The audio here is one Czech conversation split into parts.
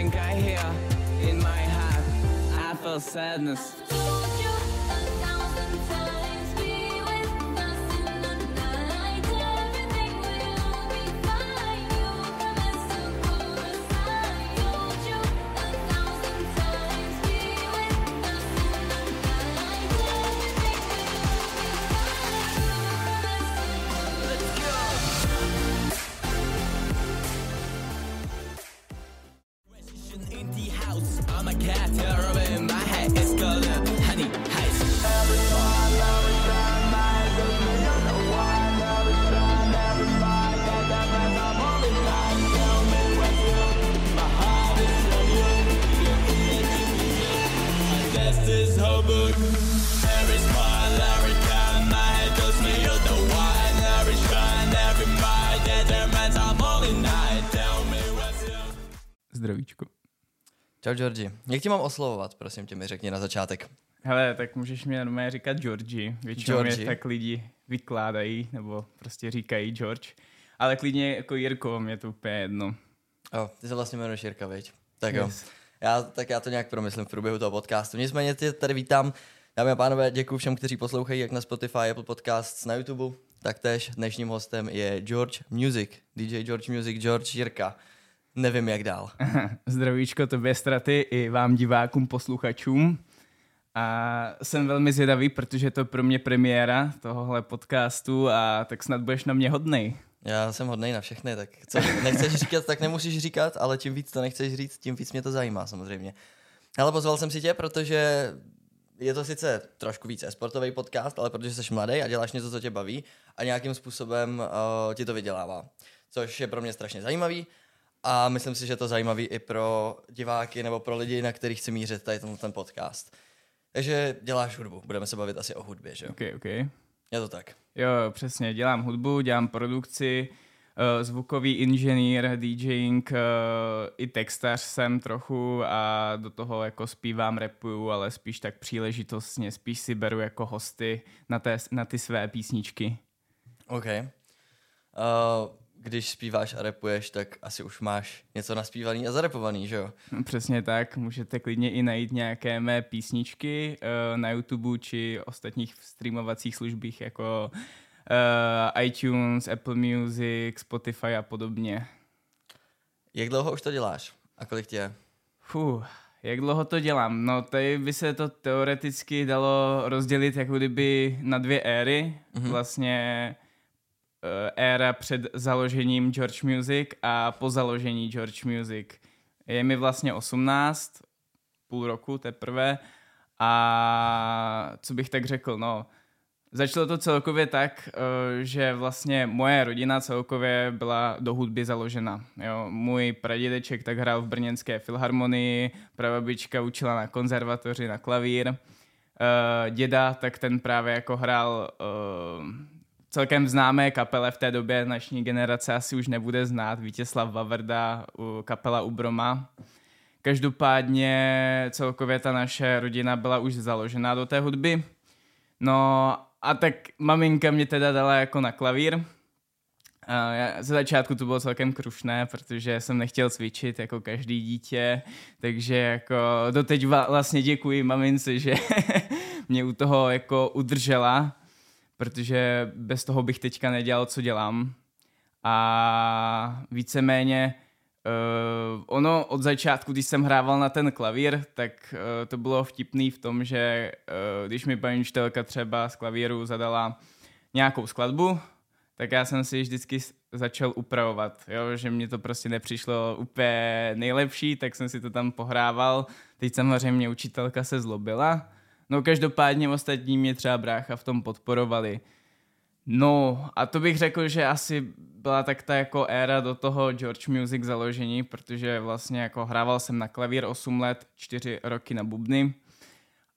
think I hear in my heart. I feel sadness. Zdravíčko. Čau, Georgi. Jak ti mám oslovovat, prosím tě, mi řekni na začátek. Hele, tak můžeš mě normálně říkat Georgi. Většinou mě Georgi. tak lidi vykládají, nebo prostě říkají George. Ale klidně jako Jirko, mě to úplně jedno. Jo, ty se vlastně jmenuješ Jirka, viď? Tak jo. Yes. Já, tak já to nějak promyslím v průběhu toho podcastu. Nicméně tě tady vítám. Dámy a pánové, děkuji všem, kteří poslouchají jak na Spotify, Apple Podcasts, na YouTube. Taktéž dnešním hostem je George Music, DJ George Music, George Jirka. Nevím, jak dál. Zdravíčko tobě straty i vám divákům, posluchačům. A jsem velmi zvědavý, protože je to pro mě premiéra tohohle podcastu a tak snad budeš na mě hodnej. Já jsem hodnej na všechny, tak co nechceš říkat, tak nemusíš říkat, ale čím víc to nechceš říct, tím víc mě to zajímá samozřejmě. Ale pozval jsem si tě, protože je to sice trošku více sportový podcast, ale protože jsi mladý a děláš něco, co tě baví a nějakým způsobem uh, ti to vydělává. Což je pro mě strašně zajímavý a myslím si, že je to zajímavý i pro diváky nebo pro lidi, na kterých chci mířit tady ten, ten podcast. Takže děláš hudbu, budeme se bavit asi o hudbě, že jo? OK, OK. Je to tak. Jo, přesně, dělám hudbu, dělám produkci, uh, zvukový inženýr, DJing, uh, i textař jsem trochu a do toho jako zpívám, repuju, ale spíš tak příležitostně, spíš si beru jako hosty na, té, na ty své písničky. OK. Uh, když zpíváš a repuješ, tak asi už máš něco naspívaný a zarepovaný, že jo? No, Přesně tak, můžete klidně i najít nějaké mé písničky uh, na YouTube či ostatních streamovacích službích jako uh, iTunes, Apple Music, Spotify a podobně. Jak dlouho už to děláš? A kolik tě je? Fuh, jak dlouho to dělám? No, tady by se to teoreticky dalo rozdělit jako kdyby na dvě éry. Mm-hmm. Vlastně éra před založením George Music a po založení George Music. Je mi vlastně 18, půl roku teprve a co bych tak řekl, no, Začalo to celkově tak, eh, že vlastně moje rodina celkově byla do hudby založena. Jo, můj pradědeček tak hrál v brněnské filharmonii, prababička učila na konzervatoři na klavír, Eh, děda tak ten právě jako hrál eh, celkem známé kapele v té době, dnešní generace asi už nebude znát, Vítězslav Vavrda, kapela Ubroma. Každopádně celkově ta naše rodina byla už založená do té hudby. No a tak maminka mě teda dala jako na klavír. Já, ze začátku to bylo celkem krušné, protože jsem nechtěl cvičit jako každý dítě, takže jako doteď vlastně děkuji mamince, že mě u toho jako udržela, protože bez toho bych teďka nedělal, co dělám. A víceméně Uh, ono od začátku, když jsem hrával na ten klavír, tak uh, to bylo vtipný v tom, že uh, když mi paní učitelka třeba z klavíru zadala nějakou skladbu, tak já jsem si vždycky s- začal upravovat, jo? že mě to prostě nepřišlo úplně nejlepší, tak jsem si to tam pohrával. Teď samozřejmě učitelka se zlobila, no každopádně ostatní mě třeba brácha v tom podporovali. No a to bych řekl, že asi byla tak ta jako éra do toho George Music založení, protože vlastně jako hrával jsem na klavír 8 let, 4 roky na bubny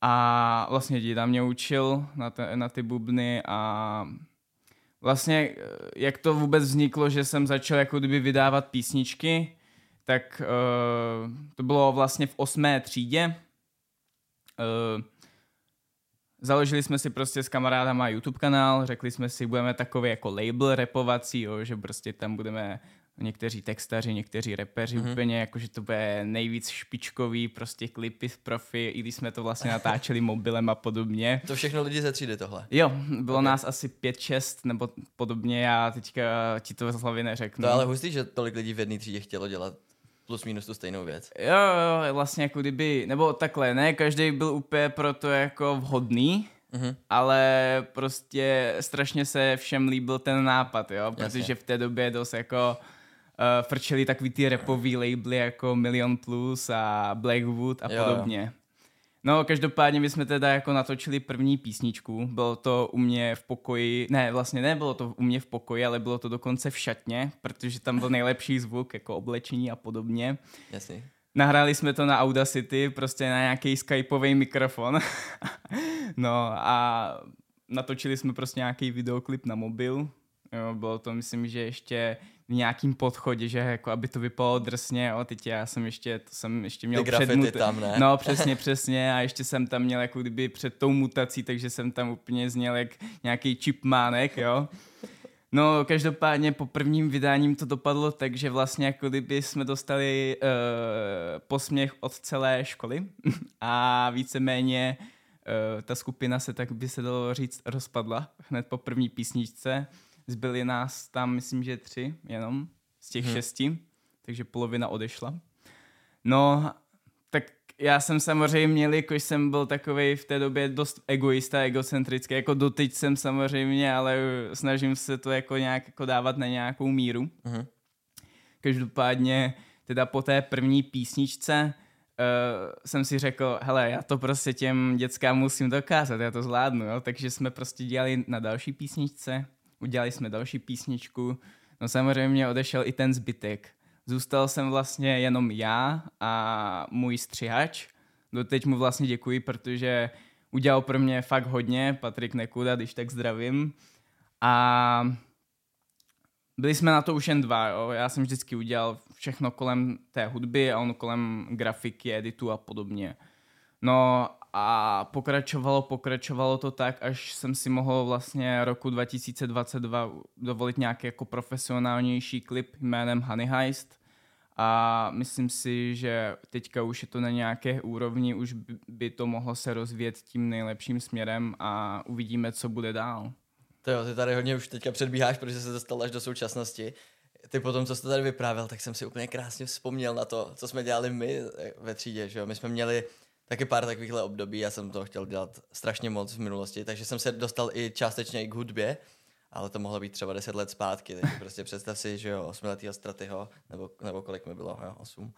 a vlastně děda mě učil na, te, na ty bubny a vlastně eh, jak to vůbec vzniklo, že jsem začal jako kdyby vydávat písničky, tak uh, to bylo vlastně v osmé třídě. Uh, založili jsme si prostě s kamarádama YouTube kanál, řekli jsme si, budeme takový jako label repovací, jo, že prostě tam budeme někteří textaři, někteří repeři mm-hmm. úplně, jakože to bude nejvíc špičkový, prostě klipy v profi, i když jsme to vlastně natáčeli mobilem a podobně. To všechno lidi ze třídy tohle. Jo, bylo okay. nás asi 5-6 nebo podobně, já teďka ti to z hlavy neřeknu. To ale hustý, že tolik lidí v jedné třídě chtělo dělat plus minus tu stejnou věc. Jo, jo, vlastně jako kdyby, nebo takhle, ne, každý byl úplně pro to jako vhodný, Mm-hmm. ale prostě strašně se všem líbil ten nápad, jo, protože Jasně. v té době dost jako uh, frčeli takový ty repový labely jako Million Plus a Blackwood a jo, podobně. Jo. No, každopádně my jsme teda jako natočili první písničku, bylo to u mě v pokoji, ne, vlastně nebylo to u mě v pokoji, ale bylo to dokonce v šatně, protože tam byl nejlepší zvuk, jako oblečení a podobně. Jasně. Nahráli jsme to na Audacity, prostě na nějaký skypový mikrofon. no a natočili jsme prostě nějaký videoklip na mobil. Jo, bylo to, myslím, že ještě v nějakým podchodě, že jako aby to vypadalo drsně, jo, teď já jsem ještě, to jsem ještě měl Ty před tam, ne? No, přesně, přesně a ještě jsem tam měl jako kdyby před tou mutací, takže jsem tam úplně zněl jak nějaký čipmánek, jo. No, každopádně po prvním vydáním to dopadlo tak, že vlastně jako kdyby jsme dostali uh, posměch od celé školy a víceméně uh, ta skupina se tak by se dalo říct rozpadla hned po první písničce. Zbyli nás tam, myslím, že tři jenom z těch hmm. šesti, takže polovina odešla. No, tak já jsem samozřejmě, jakož jsem byl takový v té době dost egoista, egocentrický, jako doteď jsem samozřejmě, ale snažím se to jako nějak jako dávat na nějakou míru. Hmm. Každopádně teda po té první písničce uh, jsem si řekl, hele, já to prostě těm dětskám musím dokázat, já to zvládnu, jo? takže jsme prostě dělali na další písničce, udělali jsme další písničku, no samozřejmě odešel i ten zbytek. Zůstal jsem vlastně jenom já a můj střihač. Doteď mu vlastně děkuji, protože udělal pro mě fakt hodně, Patrik Nekuda, když tak zdravím. A byli jsme na to už jen dva, jo. já jsem vždycky udělal všechno kolem té hudby a on kolem grafiky, editu a podobně. No a pokračovalo, pokračovalo to tak, až jsem si mohl vlastně roku 2022 dovolit nějaký jako profesionálnější klip jménem Honey Heist. A myslím si, že teďka už je to na nějaké úrovni, už by to mohlo se rozvíjet tím nejlepším směrem a uvidíme, co bude dál. To jo, ty tady hodně už teďka předbíháš, protože se dostal až do současnosti. Ty potom, co jste tady vyprávěl, tak jsem si úplně krásně vzpomněl na to, co jsme dělali my ve třídě, že jo? My jsme měli taky pár takovýchhle období, já jsem to chtěl dělat strašně moc v minulosti, takže jsem se dostal i částečně i k hudbě, ale to mohlo být třeba 10 let zpátky, takže prostě představ si, že jo, osmiletýho stratyho, nebo, nebo kolik mi bylo, jo, 8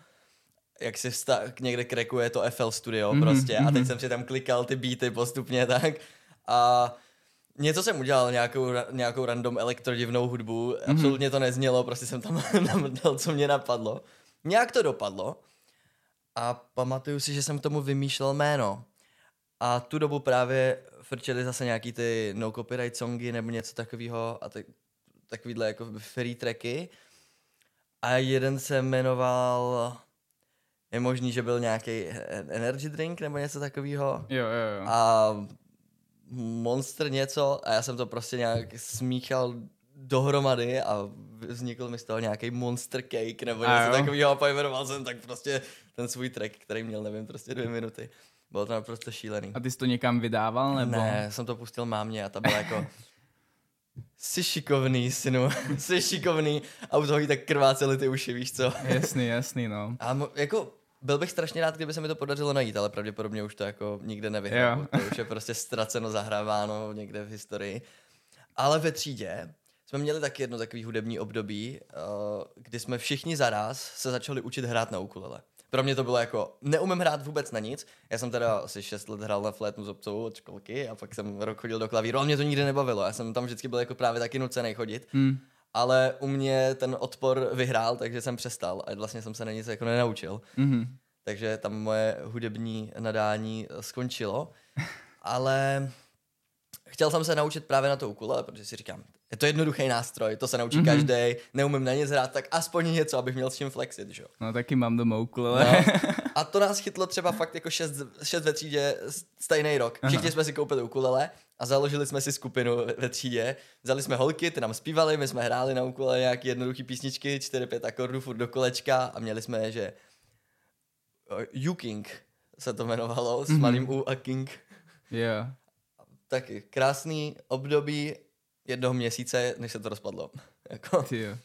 jak si vsta- někde krekuje to FL Studio mm-hmm, prostě mm-hmm. a teď mhm. jsem si tam klikal ty beaty postupně tak a něco jsem udělal, nějakou, nějakou random elektrodivnou hudbu, mm-hmm. absolutně to neznělo, prostě jsem tam dal, co mě napadlo. Nějak to dopadlo a pamatuju si, že jsem tomu vymýšlel jméno. A tu dobu právě frčeli zase nějaký ty no copyright songy nebo něco takového a tak, takovýhle jako free tracky. A jeden se jmenoval, je možný, že byl nějaký energy drink nebo něco takového. Jo, jo, jo. A Monster něco a já jsem to prostě nějak smíchal dohromady a vznikl mi z toho nějaký monster cake nebo něco takového a pojmenoval jsem tak prostě ten svůj track, který měl, nevím, prostě dvě minuty. Bylo to naprosto šílený. A ty jsi to někam vydával, nebo? Ne, jsem to pustil mámě a ta byla jako... Jsi šikovný, synu, jsi šikovný a u toho jí tak krvácely ty uši, víš co? Jasný, jasný, no. A mo- jako byl bych strašně rád, kdyby se mi to podařilo najít, ale pravděpodobně už to jako nikde nevyhrál. To už je prostě ztraceno, zahráváno někde v historii. Ale ve třídě jsme měli taky jedno takový hudební období, eh, kdy jsme všichni zaraz se začali učit hrát na ukulele. Pro mě to bylo jako, neumím hrát vůbec na nic. Já jsem teda asi 6 let hrál na flétnu s obcou od školky a pak jsem rok chodil do klavíru, ale mě to nikdy nebavilo. Já jsem tam vždycky byl jako právě taky nucený chodit. Hmm. Ale u mě ten odpor vyhrál, takže jsem přestal a vlastně jsem se na nic jako nenaučil. Mm-hmm. Takže tam moje hudební nadání skončilo. Ale chtěl jsem se naučit právě na to ukulele, protože si říkám, je to jednoduchý nástroj, to se naučí mm-hmm. každý, neumím na nic hrát, tak aspoň něco, abych měl s čím flexit, že jo. No taky mám doma ukulele. No. A to nás chytlo třeba fakt jako šest, šest ve třídě stejný rok. Všichni jsme si koupili ukulele a založili jsme si skupinu ve- třídě. Vzali jsme holky, ty nám zpívali, my jsme hráli na ukulele nějaký jednoduchý písničky, 4-5 akordů furt do kolečka a měli jsme, že uh, U King se to jmenovalo, s Mhm. malým U a King. jo. Taky krásný období jednoho měsíce, než se to rozpadlo. jako, Ty jo.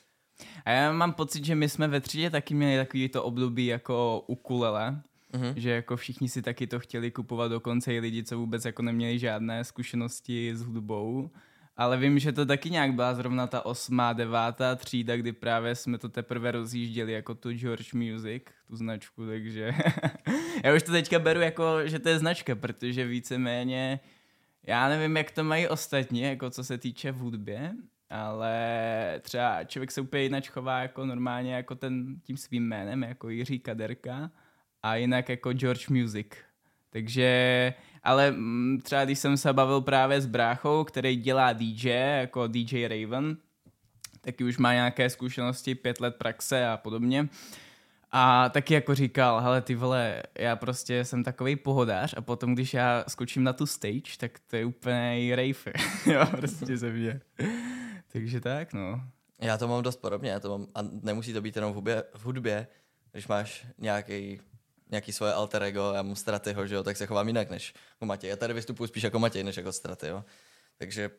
A já mám pocit, že my jsme ve třídě taky měli takový to období jako ukulele, Mhm. že jako všichni si taky to chtěli kupovat, dokonce i lidi, co vůbec jako neměli žádné zkušenosti s hudbou. Ale vím, že to taky nějak byla zrovna ta osmá, devátá třída, kdy právě jsme to teprve rozjížděli jako tu George Music, tu značku, takže já už to teďka beru jako, že to je značka, protože víceméně já nevím, jak to mají ostatní, jako co se týče v hudbě, ale třeba člověk se úplně jinak chová jako normálně jako ten tím svým jménem, jako Jiří Kaderka a jinak jako George Music. Takže, ale třeba když jsem se bavil právě s bráchou, který dělá DJ, jako DJ Raven, taky už má nějaké zkušenosti, pět let praxe a podobně. A taky jako říkal, hele ty vole, já prostě jsem takový pohodář a potom, když já skočím na tu stage, tak to je úplně rave, jo, prostě ze mě. Takže tak, no. Já to mám dost podobně, já to mám, a nemusí to být jenom v hudbě, v hudbě když máš nějaký, nějaký svoje alter ego, já mám Stratyho, že jo, tak se chovám jinak než jako Matěj. Já tady vystupuji spíš jako Matěj, než jako Straty, jo. Takže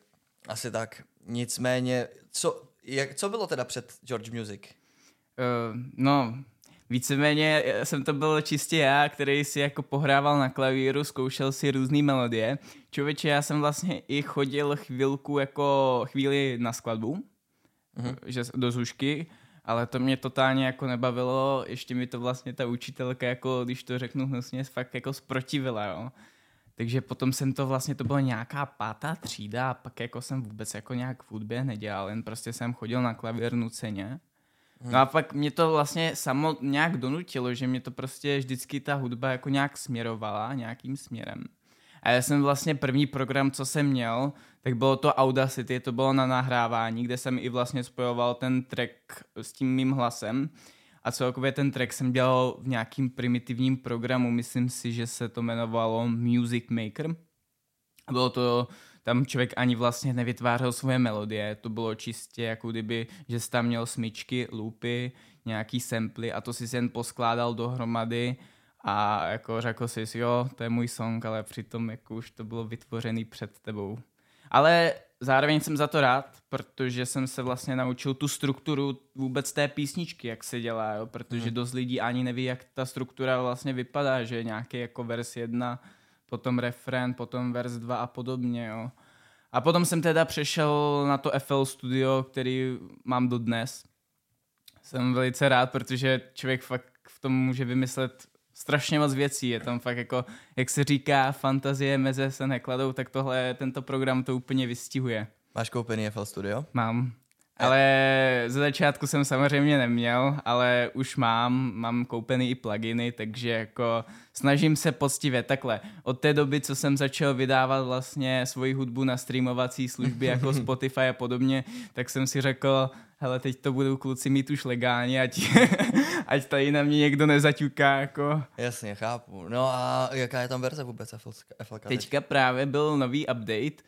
asi tak. Nicméně, co, jak, co bylo teda před George Music? Uh, no, víceméně jsem to byl čistě já, který si jako pohrával na klavíru, zkoušel si různé melodie. Člověče, já jsem vlastně i chodil chvilku jako chvíli na skladbu, Mhm. že do zušky, ale to mě totálně jako nebavilo, ještě mi to vlastně ta učitelka, jako když to řeknu hnusně, fakt jako zprotivila, jo. Takže potom jsem to vlastně, to byla nějaká pátá třída a pak jako jsem vůbec jako nějak v hudbě nedělal, jen prostě jsem chodil na klavír nuceně. No a pak mě to vlastně samo nějak donutilo, že mě to prostě vždycky ta hudba jako nějak směrovala nějakým směrem. A já jsem vlastně první program, co jsem měl, tak bylo to Audacity, to bylo na nahrávání, kde jsem i vlastně spojoval ten track s tím mým hlasem. A celkově ten track jsem dělal v nějakým primitivním programu, myslím si, že se to jmenovalo Music Maker. Bylo to, tam člověk ani vlastně nevytvářel svoje melodie, to bylo čistě jako kdyby, že jsi tam měl smyčky, loopy, nějaký samply a to si jen poskládal dohromady a jako řekl jsi, jo, to je můj song, ale přitom jako už to bylo vytvořený před tebou. Ale zároveň jsem za to rád, protože jsem se vlastně naučil tu strukturu vůbec té písničky, jak se dělá, jo? protože Hmm. dost lidí ani neví, jak ta struktura vlastně vypadá, že je nějaký jako vers jedna, potom refrén, potom vers 2 a podobně, jo. A potom jsem teda přešel na to FL Studio, který mám dodnes. Jsem velice rád, protože člověk fakt v tom může vymyslet strašně moc věcí. Je tam fakt jako, jak se říká, fantazie meze se nekladou, tak tohle, tento program to úplně vystihuje. Máš koupený FL Studio? Mám. Ale ze začátku jsem samozřejmě neměl, ale už mám, mám koupený i pluginy, takže jako snažím se poctivě takhle. Od té doby, co jsem začal vydávat vlastně svoji hudbu na streamovací služby jako Spotify a podobně, tak jsem si řekl, hele, teď to budou kluci mít už legálně, ať, ať tady na mě někdo nezaťuká, jako. Jasně, chápu. No a jaká je tam verze vůbec FL, FLK? teď? Teďka právě byl nový update,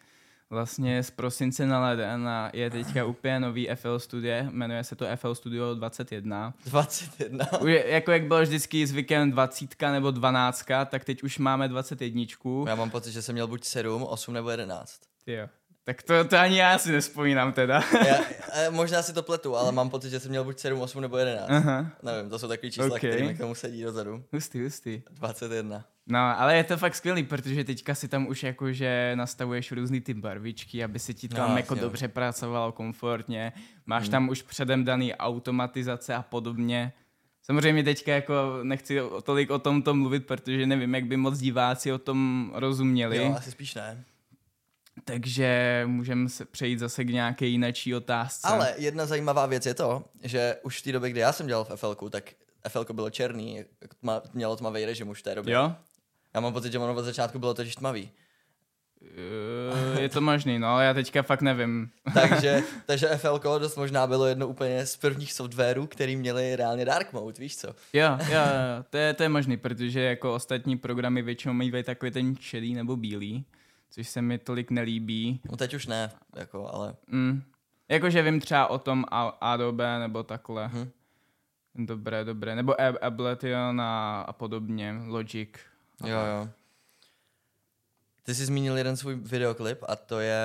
vlastně z prosince na leden a je teďka úplně nový FL Studio, jmenuje se to FL Studio 21. 21. Už je- jako jak bylo vždycky zvykem 20 nebo 12, tak teď už máme 21. Já mám pocit, že jsem měl buď 7, 8 nebo 11. Jo. Tak to, to ani já si nespomínám teda. Já, možná si to pletu, ale mám pocit, že jsem měl buď 7, 8 nebo 11. Aha, Nevím, to jsou takový čísla, Ok. okay. které mi k tomu sedí dozadu. hustý, hustý. 21. No, ale je to fakt skvělý, protože teďka si tam už jakože nastavuješ různý ty barvičky, aby si ti tam No, jako jo. dobře pracovalo komfortně. Máš Hmm. tam už předem daný automatizace a podobně. Samozřejmě teďka jako nechci tolik o tomto mluvit, protože nevím, jak by moc diváci o tom rozuměli. Jo, asi spíš ne. Takže můžeme se přejít zase k nějaké jináčí otázce. Ale jedna zajímavá věc je to, že už v té době, kdy já jsem dělal v FLku, tak FLko bylo černý, tma, mělo tmavý režim už v té době. Jo? Já mám pocit, že ono od začátku bylo totiž tmavý. Uh, je to možný, no, já teďka fakt nevím. takže, takže FLK dost možná bylo jedno úplně z prvních softwarů, který měli reálně dark mode, víš co? Jo, jo, jo, to je, to je možný, protože jako ostatní programy většinou mají takový ten čelý nebo bílý, což se mi tolik nelíbí. No teď už ne, jako, ale... Mm. Jakože vím třeba o tom Adobe nebo takhle. Hm. Dobré, dobré. Nebo Ab- Ableton a, a podobně, Logic. Jo, jo. Ty jsi zmínil jeden svůj videoklip a to je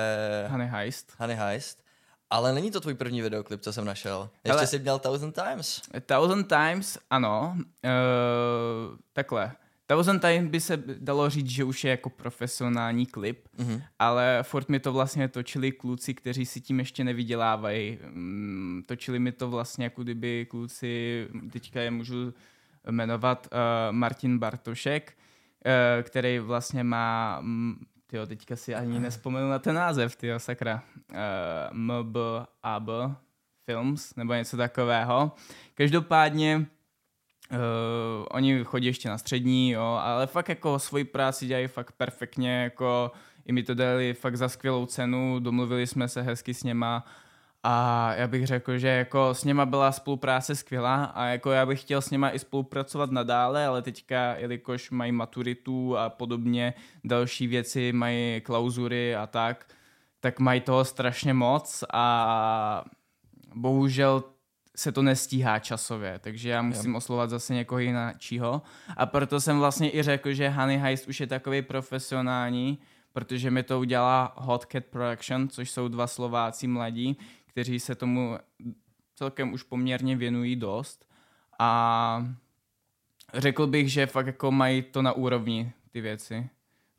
Honey Heist. Honey Heist. Ale není to tvůj první videoklip, co jsem našel. Ještě Ale- jsi měl Thousand Times. Thousand Times, ano. Uh, takhle. Thousand Times by se dalo říct, že už je jako profesionální klip, Mhm. ale furt mi to vlastně točili kluci, kteří si tím ještě nevydělávají. Mm, točili mi to vlastně jako kdyby kluci, teďka je můžu jmenovat uh, Martin Bartošek, uh, který vlastně má, mm, tyjo, teďka si ani nespomenu na ten název, tyjo, sakra, uh, MBAB Films, nebo něco takového. Každopádně Uh, oni chodí ještě na střední, jo, ale fakt jako svoji práci dělají fakt perfektně, jako i mi to dali fakt za skvělou cenu, domluvili jsme se hezky s něma a já bych řekl, že jako s něma byla spolupráce skvělá a jako já bych chtěl s něma i spolupracovat nadále, ale teďka, jelikož mají maturitu a podobně, další věci, mají klauzury a tak, tak mají toho strašně moc a bohužel se to nestíhá časově, takže já musím oslovat zase někoho jiného. A proto jsem vlastně i řekl, že Honey Heist už je takový profesionální, protože mi to udělá Hot Cat Production, což jsou dva Slováci mladí, kteří se tomu celkem už poměrně věnují dost. A řekl bych, že fakt jako mají to na úrovni, ty věci.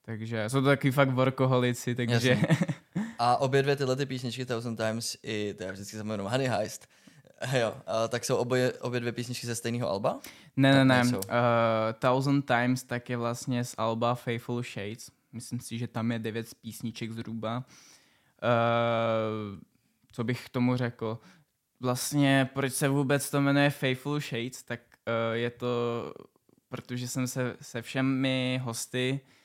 Takže jsou to taky fakt workoholici, takže... Jasně. A obě dvě tyhle ty písničky Thousand Times i, to já vždycky zapomenu, Honey Heist, jo, a tak jsou obě, obě dvě písničky ze stejného alba? Ne, ne, ne. Uh, Thousand Times tak je vlastně z Alba Faithful Shades. Myslím si, že tam je devět písniček zhruba. Uh, co bych k tomu řekl? Vlastně, proč se vůbec to jmenuje Faithful Shades, tak uh, je to, protože jsem se se všemi hosty, uh,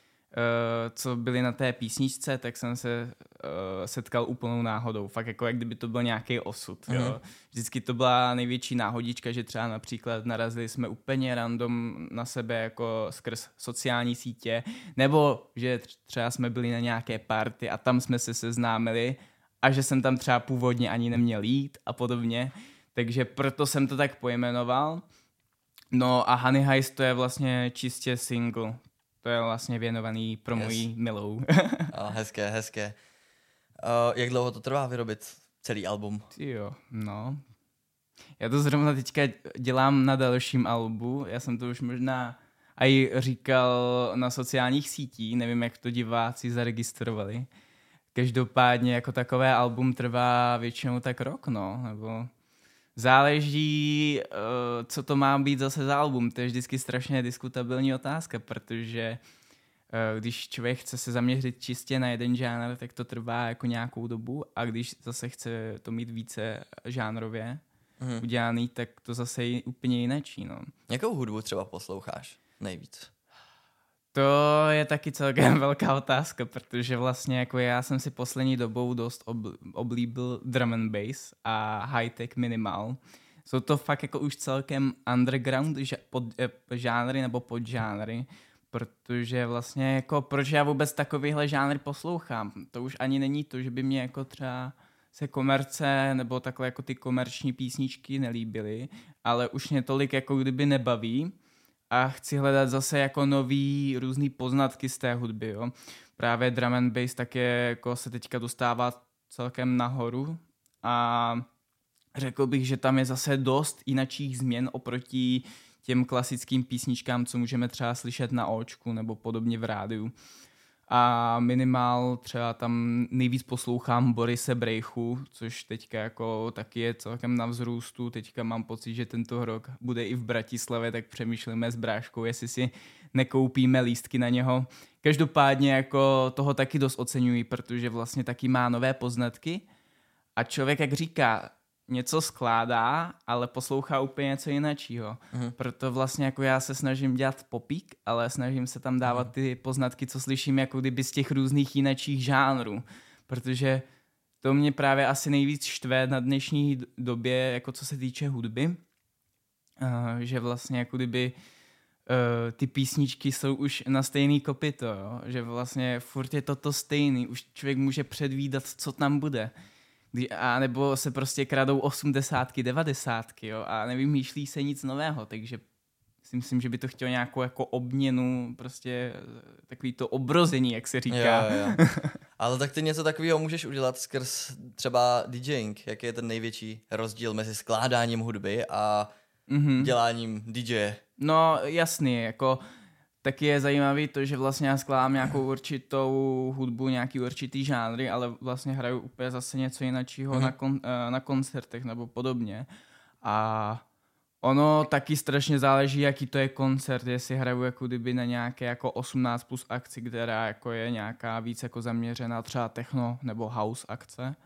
co byli na té písničce, tak jsem se uh, setkal úplnou náhodou. Fakt jako, jak kdyby to byl nějaký osud. Mm-hmm. Jo. Vždycky to byla největší náhodička, že třeba například narazili jsme úplně random na sebe jako skrz sociální sítě, nebo že tř- třeba jsme byli na nějaké party a tam jsme se seznámili a že jsem tam třeba původně ani neměl jít a podobně. Takže proto jsem to tak pojmenoval. No a Honey Heist to je vlastně čistě single. To je vlastně věnovaný pro Yes. moji milou. A hezké, hezké. Uh, jak dlouho to trvá vyrobit celý album? Jo, no. Já to zrovna teďka dělám na dalším albu. Já jsem to už možná i říkal na sociálních sítích, nevím, jak to diváci zaregistrovali. Každopádně jako takové album trvá většinou tak rok, no, nebo záleží, eh, co to má být zase za album. To je vždycky strašně diskutabilní otázka, protože eh, když člověk chce se zaměřit čistě na jeden žánr, tak to trvá jako nějakou dobu a když zase chce to mít více žánrově Mhm. udělaný, tak to zase je úplně jinečí, no. Jakou hudbu třeba posloucháš nejvíc? To je taky celkem velká otázka, protože vlastně jako já jsem si poslední dobou dost obl- oblíbil drum and bass a high-tech minimal. Jsou to fakt jako už celkem underground ž- pod, eh, žánry nebo podžánry, protože vlastně jako proč já vůbec takovýhle žánry poslouchám? To už ani není to, že by mě jako třeba se komerce nebo takhle jako ty komerční písničky nelíbily, ale už mě tolik jako kdyby nebaví a chci hledat zase jako nový různý poznatky z té hudby, jo. Právě drum and bass tak je, jako se teďka dostává celkem nahoru a řekl bych, že tam je zase dost jinačích změn oproti těm klasickým písničkám, co můžeme třeba slyšet na očku nebo podobně v rádiu. A minimál třeba tam nejvíc poslouchám Borise Brejchu, což teďka jako taky je celkem na vzrůstu. Teďka mám pocit, že tento rok bude i v Bratislavě, tak přemýšlíme s bráškou, jestli si nekoupíme lístky na něho. Každopádně jako toho taky dost oceňuji, protože vlastně taky má nové poznatky a člověk, jak říká, něco skládá, ale poslouchá úplně něco jiného. Mm. Proto vlastně jako já se snažím dělat popík, ale snažím se tam dávat ty poznatky, co slyším jako kdyby z těch různých jinečích žánrů. Protože to mě právě asi nejvíc štve na dnešní době, jako co se týče hudby, uh, že vlastně jako kdyby uh, ty písničky jsou už na stejný kopito, jo? že vlastně furt je to to stejný, už člověk může předvídat, co tam bude. A nebo se prostě kradou osmdesátky, devadesátky jo? a nevymýšlí se nic nového, takže si myslím, že by to chtělo nějakou jako obměnu, prostě takový to obrození, jak se říká. Jo, jo. Ale tak ty něco takového můžeš udělat skrz třeba DJing. Jaký je ten největší rozdíl mezi skládáním hudby a mm-hmm. děláním DJ? No jasný, jako taky je zajímavý to, že vlastně já skládám nějakou určitou hudbu, nějaký určitý žánry, ale vlastně hraju úplně zase něco jiného mm-hmm. na, kon, eh, na koncertech nebo podobně. A ono taky strašně záleží, jaký to je koncert, jestli hraju jako kdyby na nějaké jako 18 plus akci, která jako je nějaká víc jako zaměřená třeba techno nebo house akce.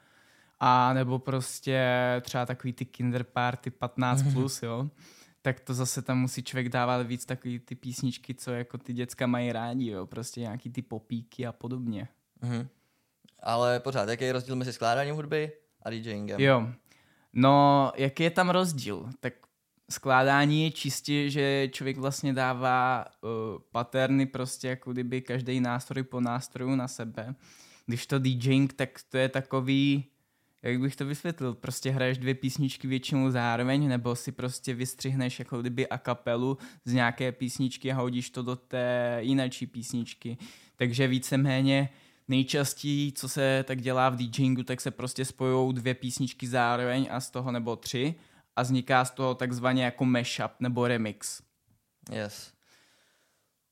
A nebo prostě třeba takový ty kinder party 15 mhm. plus, jo tak to zase tam musí člověk dávat víc takový ty písničky, co jako ty děcka mají rádi, jo, prostě nějaký ty popíky a podobně. Mm-hmm. Ale pořád, jaký je rozdíl mezi skládáním hudby a DJingem? Jo, no, jaký je tam rozdíl? Tak skládání je čistě, že člověk vlastně dává uh, paterny prostě jako kdyby každý nástroj po nástroju na sebe. Když to DJing, tak to je takový jak bych to vysvětlil, prostě hraješ dvě písničky většinou zároveň, nebo si prostě vystřihneš jako kdyby a kapelu z nějaké písničky a hodíš to do té jináčí písničky. Takže víceméně nejčastěji, co se tak dělá v DJingu, tak se prostě spojují dvě písničky zároveň a z toho nebo tři a vzniká z toho takzvaně jako mashup nebo remix. Yes.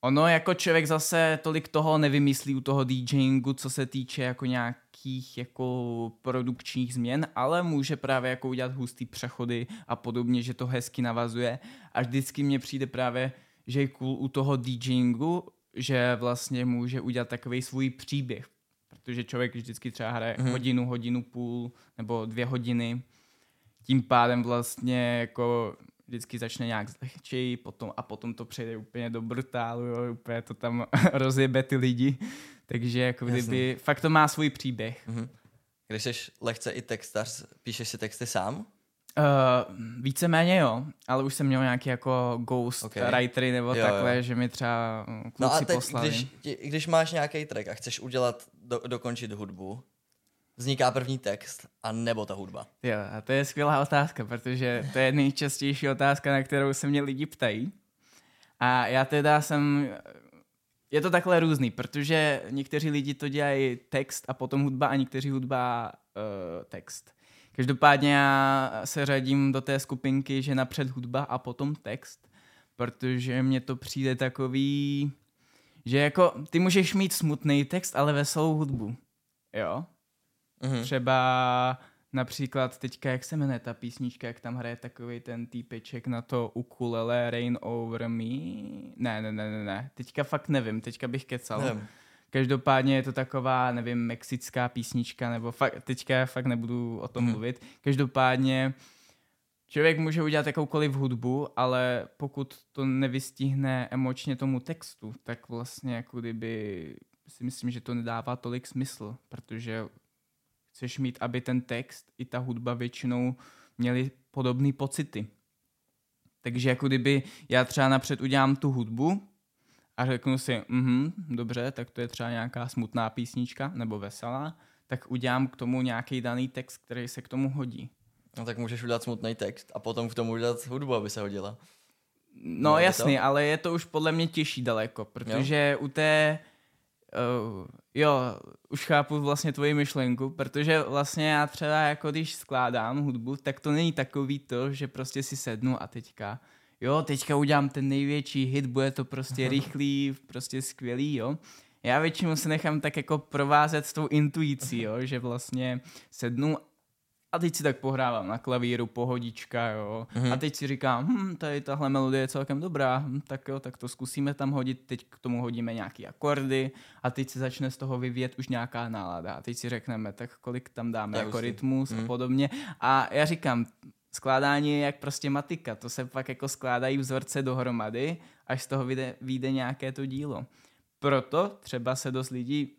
Ono jako člověk zase tolik toho nevymyslí u toho DJingu, co se týče jako nějakých jako produkčních změn, ale může právě jako udělat hustý přechody a podobně, že to hezky navazuje. A vždycky mně přijde právě, že je cool u toho DJingu, že vlastně může udělat takový svůj příběh. Protože člověk vždycky třeba hraje mm-hmm. hodinu, hodinu půl nebo dvě hodiny. Tím pádem vlastně jako vždycky začne nějak zlehčej potom, a potom to přejde úplně do brutálu, jo, úplně to tam rozjebe ty lidi. Takže jako kdyby, Jasný. fakt to má svůj příběh. Mm-hmm. Když jsi lehce i textař, píšeš si texty sám? Uh, víceméně jo, ale už jsem měl nějaký jako ghost okay. writery nebo jo, takhle, jo. že mi třeba kluci no a teď, poslali. Když, když máš nějaký track a chceš udělat, do, dokončit hudbu, vzniká první text a nebo ta hudba? Jo, a to je skvělá otázka, protože to je nejčastější otázka, na kterou se mě lidi ptají. A já teda jsem... Je to takhle různý, protože někteří lidi to dělají text a potom hudba a někteří hudba uh, text. Každopádně já se řadím do té skupinky, že napřed hudba a potom text, protože mně to přijde takový, že jako ty můžeš mít smutný text, ale veselou hudbu. Jo? Mm-hmm. Třeba například teďka, jak se jmenuje ta písnička, jak tam hraje takový ten týpeček na to ukulele Rain Over Me. Ne, ne, ne, ne, ne. Teďka fakt nevím, teďka bych kecal. Nevím. Každopádně je to taková, nevím, mexická písnička, nebo fakt, teďka fakt nebudu o tom mm. mluvit. Každopádně člověk může udělat jakoukoliv hudbu, ale pokud to nevystihne emočně tomu textu, tak vlastně jako kdyby si myslím, že to nedává tolik smysl, protože chceš mít, aby ten text i ta hudba většinou měli podobné pocity. Takže jako kdyby já třeba napřed udělám tu hudbu a řeknu si, mhm, dobře, tak to je třeba nějaká smutná písnička nebo veselá, tak udělám k tomu nějaký daný text, který se k tomu hodí. No tak můžeš udělat smutný text a potom k tomu udělat hudbu, aby se hodila. No, no jasný, to? ale je to už podle mě těžší daleko, protože jo. u té Uh, jo, už chápu vlastně tvoji myšlenku, protože vlastně já třeba jako když skládám hudbu, tak to není takový to, že prostě si sednu a teďka, jo, teďka udělám ten největší hit, bude to prostě rychlý, prostě skvělý, jo. Já většinou se nechám tak jako provázet s tou intuicí, jo, že vlastně sednu A teď si tak pohrávám na klavíru, pohodička, jo. Mm-hmm. A teď si říkám, hm, tady tahle melodie je celkem dobrá, hm, tak jo, tak to zkusíme tam hodit, teď k tomu hodíme nějaký akordy a teď se začne z toho vyvíjet už nějaká nálada. A teď si řekneme, tak kolik tam dáme Já jako si- rytmus Mhm. a podobně. A já říkám, skládání je jak prostě matika, to se pak jako skládají vzorce dohromady, až z toho vyjde, vyjde nějaké to dílo. Proto třeba se dost lidí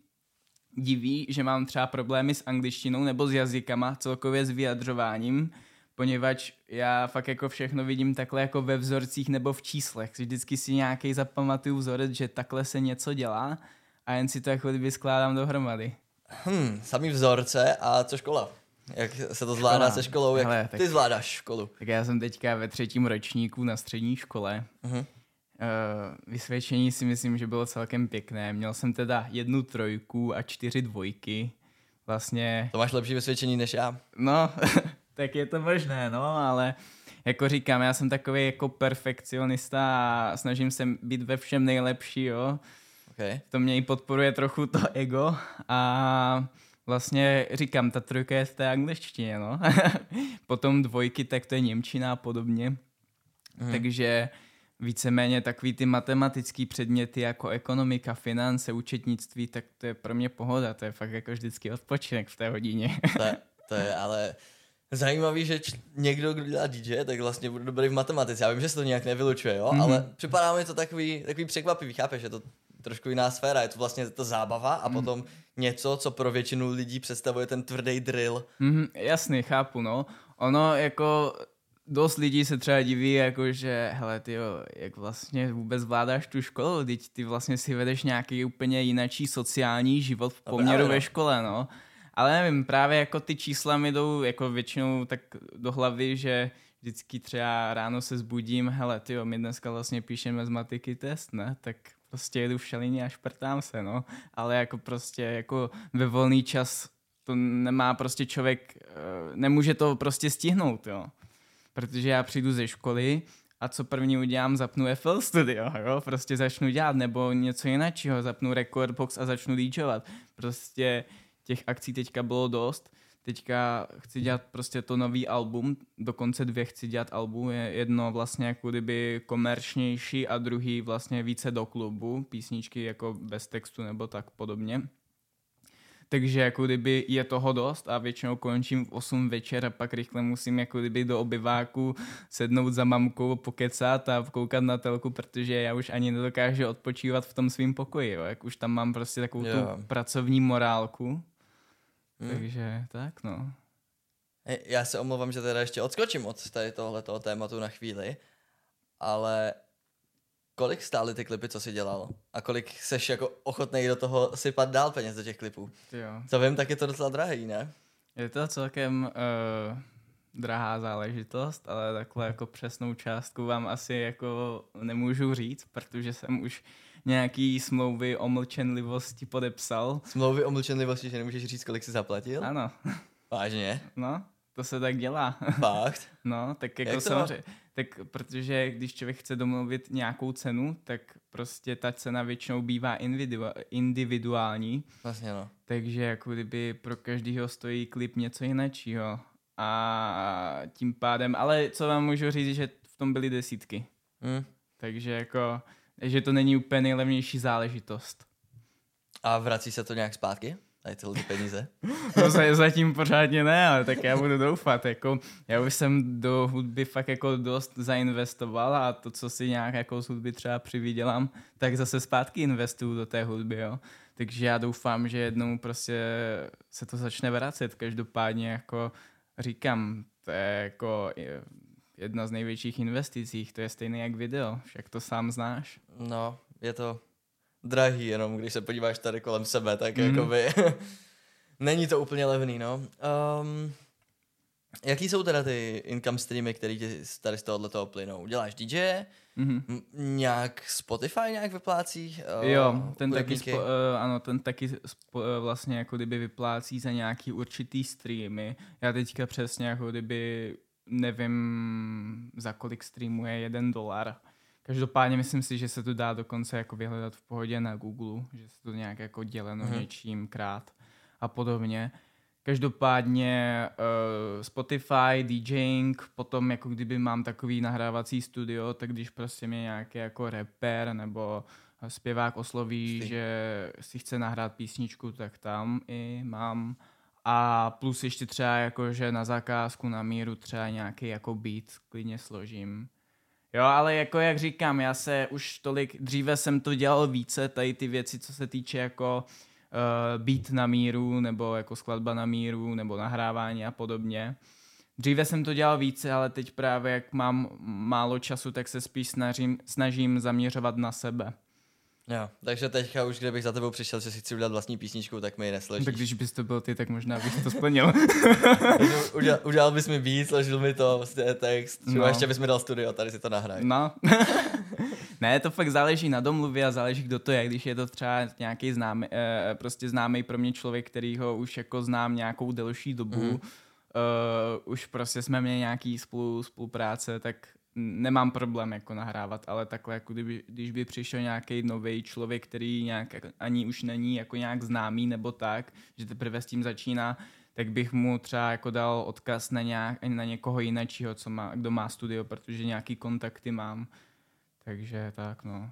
diví, že mám třeba problémy s angličtinou nebo s jazykama, celkově s vyjadřováním, poněvadž já fakt jako všechno vidím takhle jako ve vzorcích nebo v číslech. Vždycky si nějaký zapamatuju vzorec, že takhle se něco dělá a jen si to jako kdyby skládám dohromady. Hm, samý vzorce a co škola? Jak se to zvládá Škola. se školou? Jak Hele, tak- ty zvládáš školu? Tak já jsem teďka ve třetím ročníku na střední škole. Mhm. Uh, vysvědčení si myslím, že bylo celkem pěkné. Měl jsem teda jednu trojku a čtyři dvojky. Vlastně To máš lepší vysvědčení než já. No, tak je to možné, no, ale jako říkám, já jsem takový jako perfekcionista a snažím se být ve všem nejlepší, jo. Okay. To mě i podporuje trochu to ego a vlastně říkám, ta trojka je v té angličtině, no. Potom dvojky, tak to je Němčina a podobně. Mm. Takže víceméně takový ty matematický předměty jako ekonomika, finance, účetnictví, tak to je pro mě pohoda, to je fakt jako vždycky odpočinek v té hodině. To, je, to je ale zajímavý, že č- někdo, kdo dělá DJ, tak vlastně bude dobrý v matematice. Já vím, že se to nějak nevylučuje, jo? Mm-hmm. ale připadá mi to takový, takový překvapivý, chápeš? Je to trošku jiná sféra, je to vlastně to zábava a mm. potom něco, co pro většinu lidí představuje ten tvrdý drill. Mm, jasný, chápu, no. Ono jako dost lidí se třeba diví, jako že, hele, ty jak vlastně vůbec vládáš tu školu, teď ty vlastně si vedeš nějaký úplně jinačí sociální život v No poměru právě, no. ve škole, no. Ale nevím, právě jako ty čísla mi jdou jako většinou tak do hlavy, že vždycky třeba ráno se zbudím, hele, ty my dneska vlastně píšeme z matiky test, ne? Tak prostě jedu v šalině a šprtám se, no. Ale jako prostě jako ve volný čas to nemá prostě člověk, eh, nemůže to prostě stihnout, jo. Protože já přijdu ze školy a co první udělám, zapnu FL Studio, jo, prostě začnu dělat, nebo něco jiného, zapnu Recordbox a začnu DJovat. Prostě těch akcí teďka bylo dost, teďka chci dělat prostě to nový album, dokonce dvě chci dělat album, je jedno vlastně jako kdyby komerčnější a druhý vlastně více do klubu, písničky jako bez textu nebo tak podobně. Takže jako kdyby je toho dost a většinou končím v 8 večer a pak rychle musím jako kdyby do obyváku sednout za mamkou, pokecat a koukat na telku, protože já už ani nedokážu odpočívat v tom svém pokoji, jo. jak už tam mám prostě takovou Jo. tu pracovní morálku. Hmm. Takže tak no. Hej, Já se omlouvám, že teda ještě odskočím od tady tohoto tématu na chvíli, ale kolik stály ty klipy, co jsi dělal? A kolik seš jako ochotný do toho sypat dál peněz do těch klipů? Jo. Co vím, tak je to docela drahý, ne? Je to celkem uh, drahá záležitost, ale takhle jako přesnou částku vám asi jako nemůžu říct, protože jsem už nějaký smlouvy o mlčenlivosti podepsal. Smlouvy o mlčenlivosti, že nemůžeš říct, kolik jsi zaplatil? Ano, Vážně? no, to se tak dělá. Fakt? No, tak jako Jak samozřejmě, tak protože když člověk chce domluvit nějakou cenu, tak prostě ta cena většinou bývá individua- individuální, Vlastně no. takže jako kdyby pro každýho stojí klip něco jiného. A tím pádem, ale co vám můžu říct, že v tom byly desítky. Hm. Takže jako, že to není úplně nejlevnější záležitost. A vrací se to nějak zpátky? Tady tyhle ty peníze? Se zatím pořádně ne, ale tak já budu doufat. Jako, já už jsem do hudby fakt jako dost zainvestoval a to, co si nějak jako z hudby třeba přivydělám, tak zase zpátky investuju do té hudby, jo. Takže já doufám, že jednou prostě se to začne vracet. Každopádně jako říkám, to je jako je- jedna z největších investicí, to je stejné jak video, však to sám znáš. No, je to drahý, jenom když se podíváš tady kolem sebe, tak mm. jakoby není to úplně levný, no. Um, jaký jsou teda ty income streamy, které ti tady z tohohle toho plynou? Děláš DJ? Mhm. M- nějak Spotify nějak vyplácí? Uh, Jo, ten taky, spo, uh, ano, ten taky spo, uh, vlastně jako kdyby vyplácí za nějaký určitý streamy. Já teďka přesně jako kdyby nevím, za kolik streamů je jeden dolar. Každopádně myslím si, že se to dá dokonce jako vyhledat v pohodě na Google, že se to nějak jako děleno Mhm. mm-hmm. něčím krát a podobně. Každopádně uh, Spotify, DJing, potom jako kdyby mám takový nahrávací studio, tak když prostě mě nějaký jako rapper nebo zpěvák osloví, Jistý. že si chce nahrát písničku, tak tam i mám. A plus ještě třeba jako, že na zakázku na míru třeba nějaký jako beat klidně složím. Jo, ale jako jak říkám, já se už tolik, dříve jsem to dělal více, tady ty věci, co se týče jako uh, beat na míru, nebo jako skladba na míru, nebo nahrávání a podobně. Dříve jsem to dělal více, ale teď právě jak mám málo času, tak se spíš snažím, snažím zaměřovat na sebe. Jo, takže teďka už, kdybych za tebou přišel, že si chci udělat vlastní písničku, tak mi ji nesložíš. Tak když bys to byl ty, tak možná bych to splnil. Udělal, udělal bys mi beat, složil mi to, vlastně text, třeba No. no. ještě bys mi dal studio, tady si to nahraj. No. ne, to fakt záleží na domluvě a záleží, kdo to je. Když je to třeba nějaký známý, eh, prostě známý pro mě člověk, který ho už jako znám nějakou delší dobu, Mhm. mm. uh, už prostě jsme měli nějaký spolu, spolupráce, tak nemám problém jako nahrávat, ale takhle, jako kdyby, když by přišel nějaký nový člověk, který nějak ani už není jako nějak známý nebo tak, že teprve s tím začíná, tak bych mu třeba jako dal odkaz na, nějak, na někoho jiného, co má, kdo má studio, protože nějaký kontakty mám. Takže tak, no.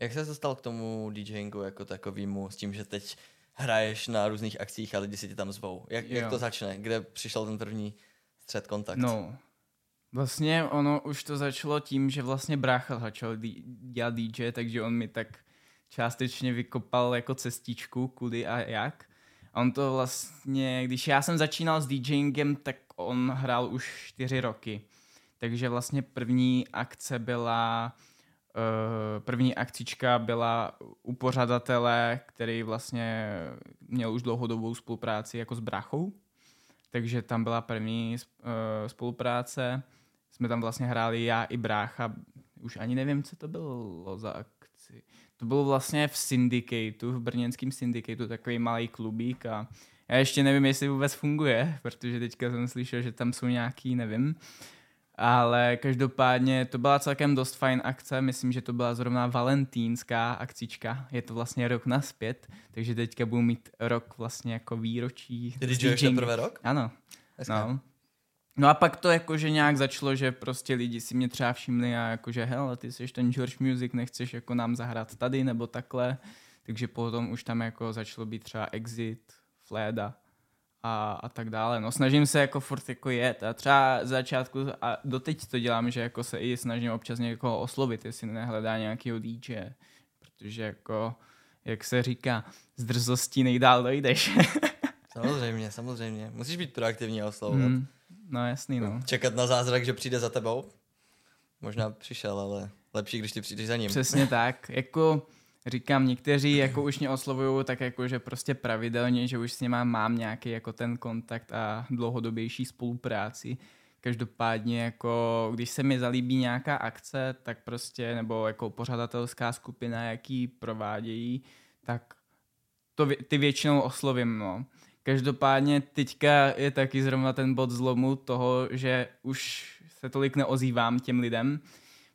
Jak se dostal k tomu DJingu jako takovýmu, s tím, že teď hraješ na různých akcích a lidi si tě tam zvou? Jak, jak to začne? Kde přišel ten první střed kontakt? No, vlastně ono už to začalo tím, že vlastně brácha začal dělat DJ, takže on mi tak částečně vykopal jako cestičku, kudy a jak. A on to vlastně, když já jsem začínal s DJingem, tak on hrál už čtyři roky. Takže vlastně první akce byla, uh, první akcička byla u pořadatele, který vlastně měl už dlouhodobou spolupráci jako s bráchou. Takže tam byla první uh, spolupráce. Jsme tam vlastně hráli já i brácha. Už ani nevím, co to bylo za akci. To bylo vlastně v Syndicateu, v brněnském Syndicateu, takový malý klubík a já ještě nevím, jestli vůbec funguje, protože teďka jsem slyšel, že tam jsou nějaký, nevím. Ale každopádně to byla celkem dost fajn akce, myslím, že to byla zrovna valentínská akcička, je to vlastně rok naspět, takže teďka budu mít rok vlastně jako výročí. Ty DJing. teprve rok? Ano, Hezká. no. No a pak to jakože nějak začalo, že prostě lidi si mě třeba všimli a jakože hele, ty jsi ten George Music, nechceš jako nám zahrát tady nebo takhle. Takže potom už tam jako začalo být třeba Exit, Fleda a, a tak dále. No snažím se jako furt jako jet a třeba z začátku a doteď to dělám, že jako se i snažím občas někoho oslovit, jestli nehledá nějakého DJ, protože jako, jak se říká, z drzostí nejdál dojdeš. Samozřejmě, samozřejmě. Musíš být proaktivní a oslovovat. Hmm. No jasný, no. Čekat na zázrak, že přijde za tebou? Možná přišel, ale lepší, když ty přijdeš za ním. Přesně tak. Jako říkám, někteří jako už mě oslovují tak jako, že prostě pravidelně, že už s nima mám nějaký jako ten kontakt a dlouhodobější spolupráci. Každopádně jako, když se mi zalíbí nějaká akce, tak prostě, nebo jako pořadatelská skupina, jaký provádějí, tak to vě- ty většinou oslovím, no. Každopádně teďka je taky zrovna ten bod zlomu toho, že už se tolik neozývám těm lidem,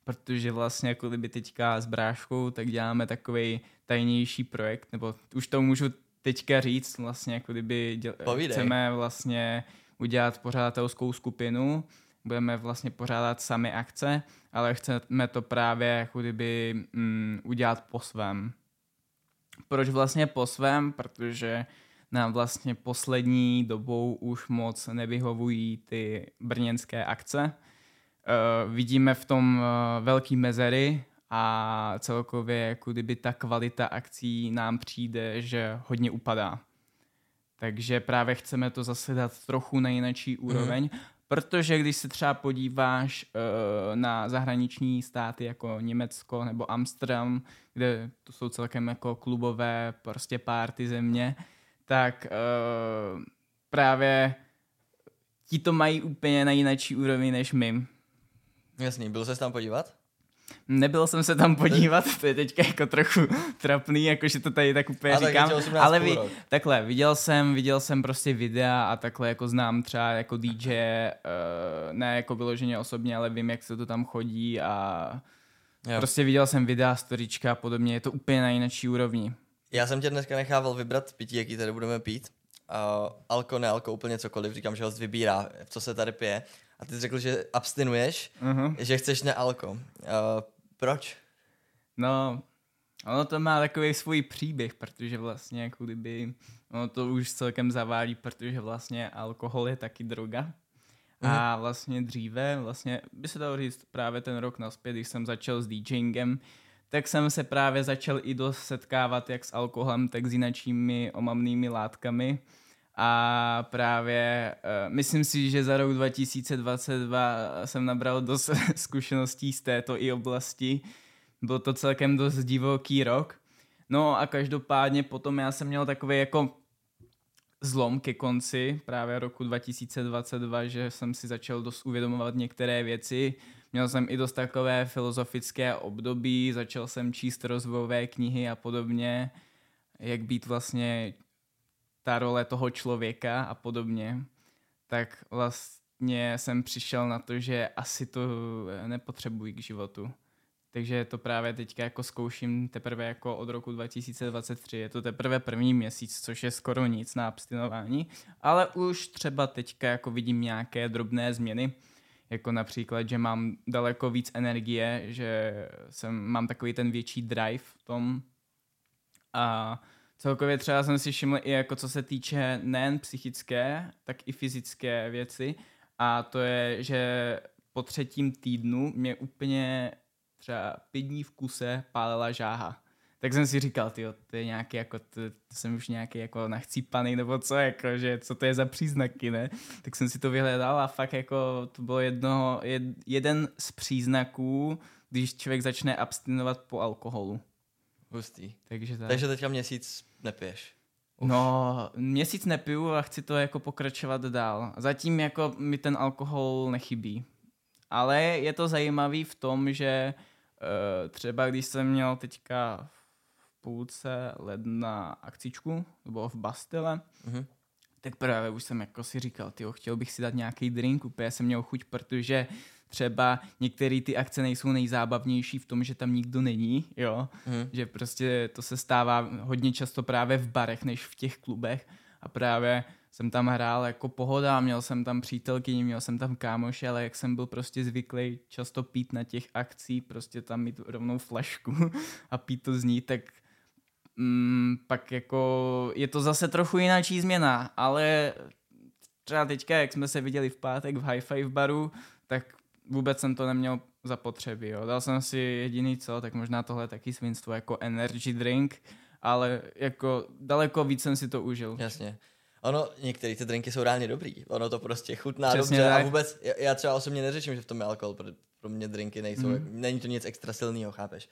protože vlastně jako kdyby teďka s bráškou, tak děláme takový tajnější projekt, nebo už to můžu teďka říct, vlastně jako kdyby děl- Povídej. chceme vlastně udělat pořadatelskou skupinu, budeme vlastně pořádat sami akce, ale chceme to právě jako kdyby mm, udělat po svém. Proč vlastně po svém? Protože nám vlastně poslední dobou už moc nevyhovují ty brněnské akce. Uh, vidíme v tom uh, velký mezery a celkově jako kdyby ta kvalita akcí nám přijde, že hodně upadá. Takže právě chceme to zase dát trochu na jinačí úroveň, mm. protože když se třeba podíváš uh, na zahraniční státy jako Německo nebo Amsterdam, kde to jsou celkem jako klubové prostě párty země, tak uh, právě ti to mají úplně na jinačí úrovni než my. Jasný, byl se tam podívat? Nebyl jsem se tam podívat, to je teďka jako trochu trapný, jakože to tady tak úplně A tak je říkám, ti 18 ale vi, takhle, viděl jsem, viděl jsem prostě videa a takhle jako znám třeba jako DJ, uh, ne jako vyloženě osobně, ale vím, jak se to tam chodí a Jo. prostě viděl jsem videa, storička a podobně, je to úplně na jináčí úrovni. Já jsem tě dneska nechával vybrat pití, jaký tady budeme pít. uh, alko, nealko, úplně cokoliv, říkám, že host vybírá, co se tady pije. A ty jsi řekl, že abstinuješ, Uh-huh. že chceš nealko. Uh, proč? No, ono to má takový svůj příběh, protože vlastně jako kdyby, ono to už celkem zaválí, protože vlastně alkohol je taky droga. A vlastně dříve, vlastně by se dalo říct právě ten rok naspět, když jsem začal s DJingem, tak jsem se právě začal i dost setkávat jak s alkoholem, tak s jinačími omamnými látkami. A právě uh, myslím si, že za rok 2022 jsem nabral dost zkušeností z této i oblasti. Byl to celkem dost divoký rok. No a každopádně potom já jsem měl takový jako zlom ke konci právě roku 2022, že jsem si začal dost uvědomovat některé věci. Měl jsem i dost takové filozofické období, začal jsem číst rozvojové knihy a podobně, jak být vlastně ta role toho člověka a podobně. Tak vlastně jsem přišel na to, že asi to nepotřebuji k životu. Takže to právě teďka jako zkouším teprve jako od roku 2023. Je to teprve první měsíc, což je skoro nic na abstinování, ale už třeba teďka jako vidím nějaké drobné změny, jako například, že mám daleko víc energie, že jsem, mám takový ten větší drive v tom a celkově třeba jsem si všiml i jako co se týče nejen psychické, tak i fyzické věci a to je, že po třetím týdnu mě úplně třeba pět dní v kuse pálela žáha. Tak jsem si říkal, ty, to je nějaký jako, to, to jsem už nějaký jako nachcípaný nebo co, jako, že co to je za příznaky, ne? Tak jsem si to vyhledal a fakt jako to bylo jedno, jed, jeden z příznaků, když člověk začne abstinovat po alkoholu. Hustý. Takže tak. Takže teďka měsíc nepiješ. No, měsíc nepiju a chci to jako pokračovat dál. Zatím jako mi ten alkohol nechybí. Ale je to zajímavý v tom, že uh, třeba když jsem měl teďka v půlce ledna akcičku, to bylo v Bastille, Mhm. tak právě už jsem jako si říkal, tyjo, chtěl bych si dát nějaký drink, úplně jsem měl chuť, protože třeba některé ty akce nejsou nejzábavnější v tom, že tam nikdo není, jo, Mhm. že prostě to se stává hodně často právě v barech, než v těch klubech a právě jsem tam hrál jako pohoda, měl jsem tam přítelkyni, měl jsem tam kámoše, ale jak jsem byl prostě zvyklý často pít na těch akcí, prostě tam mít rovnou flašku a pít to z ní, tak mm, pak jako je to zase trochu jináčí změna, ale třeba teďka, jak jsme se viděli v pátek v Hi Five baru, tak vůbec jsem to neměl zapotřebí, jo. Dal jsem si jediný co, tak možná tohle taky svinstvo jako energy drink, ale jako daleko víc jsem si to užil. Jasně. Ono, některé ty drinky jsou reálně dobrý. Ono to prostě chutná Přesně dobře tak. a vůbec, já, já třeba osobně neřeším, že v tom je alkohol, protože pro mě drinky nejsou, mm. není to nic extra silného, chápeš?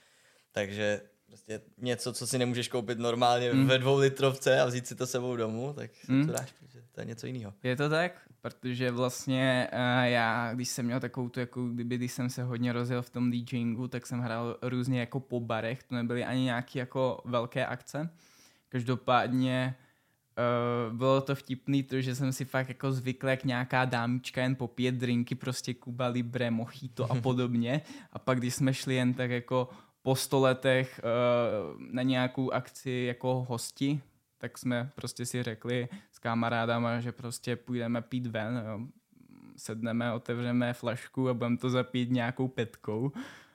Takže prostě něco, co si nemůžeš koupit normálně mm. ve dvou litrovce a vzít si to sebou domů, tak si Mm. to dáš, protože to je něco jiného. Je to tak? Protože vlastně uh, já, když jsem měl takovou tu, jako kdyby, když jsem se hodně rozjel v tom DJingu, tak jsem hrál různě jako po barech, to nebyly ani nějaké jako velké akce. Každopádně uh, bylo to vtipný, to, že jsem si fakt jako zvykl, jak nějaká dámička jen popíjet drinky, prostě Cuba Libre, Mojito a podobně. A pak, když jsme šli jen tak jako po sto letech uh, na nějakou akci jako hosti, tak jsme prostě si řekli s kamarádama, že prostě půjdeme pít ven, jo. sedneme, otevřeme flašku a budeme to zapít nějakou petkou.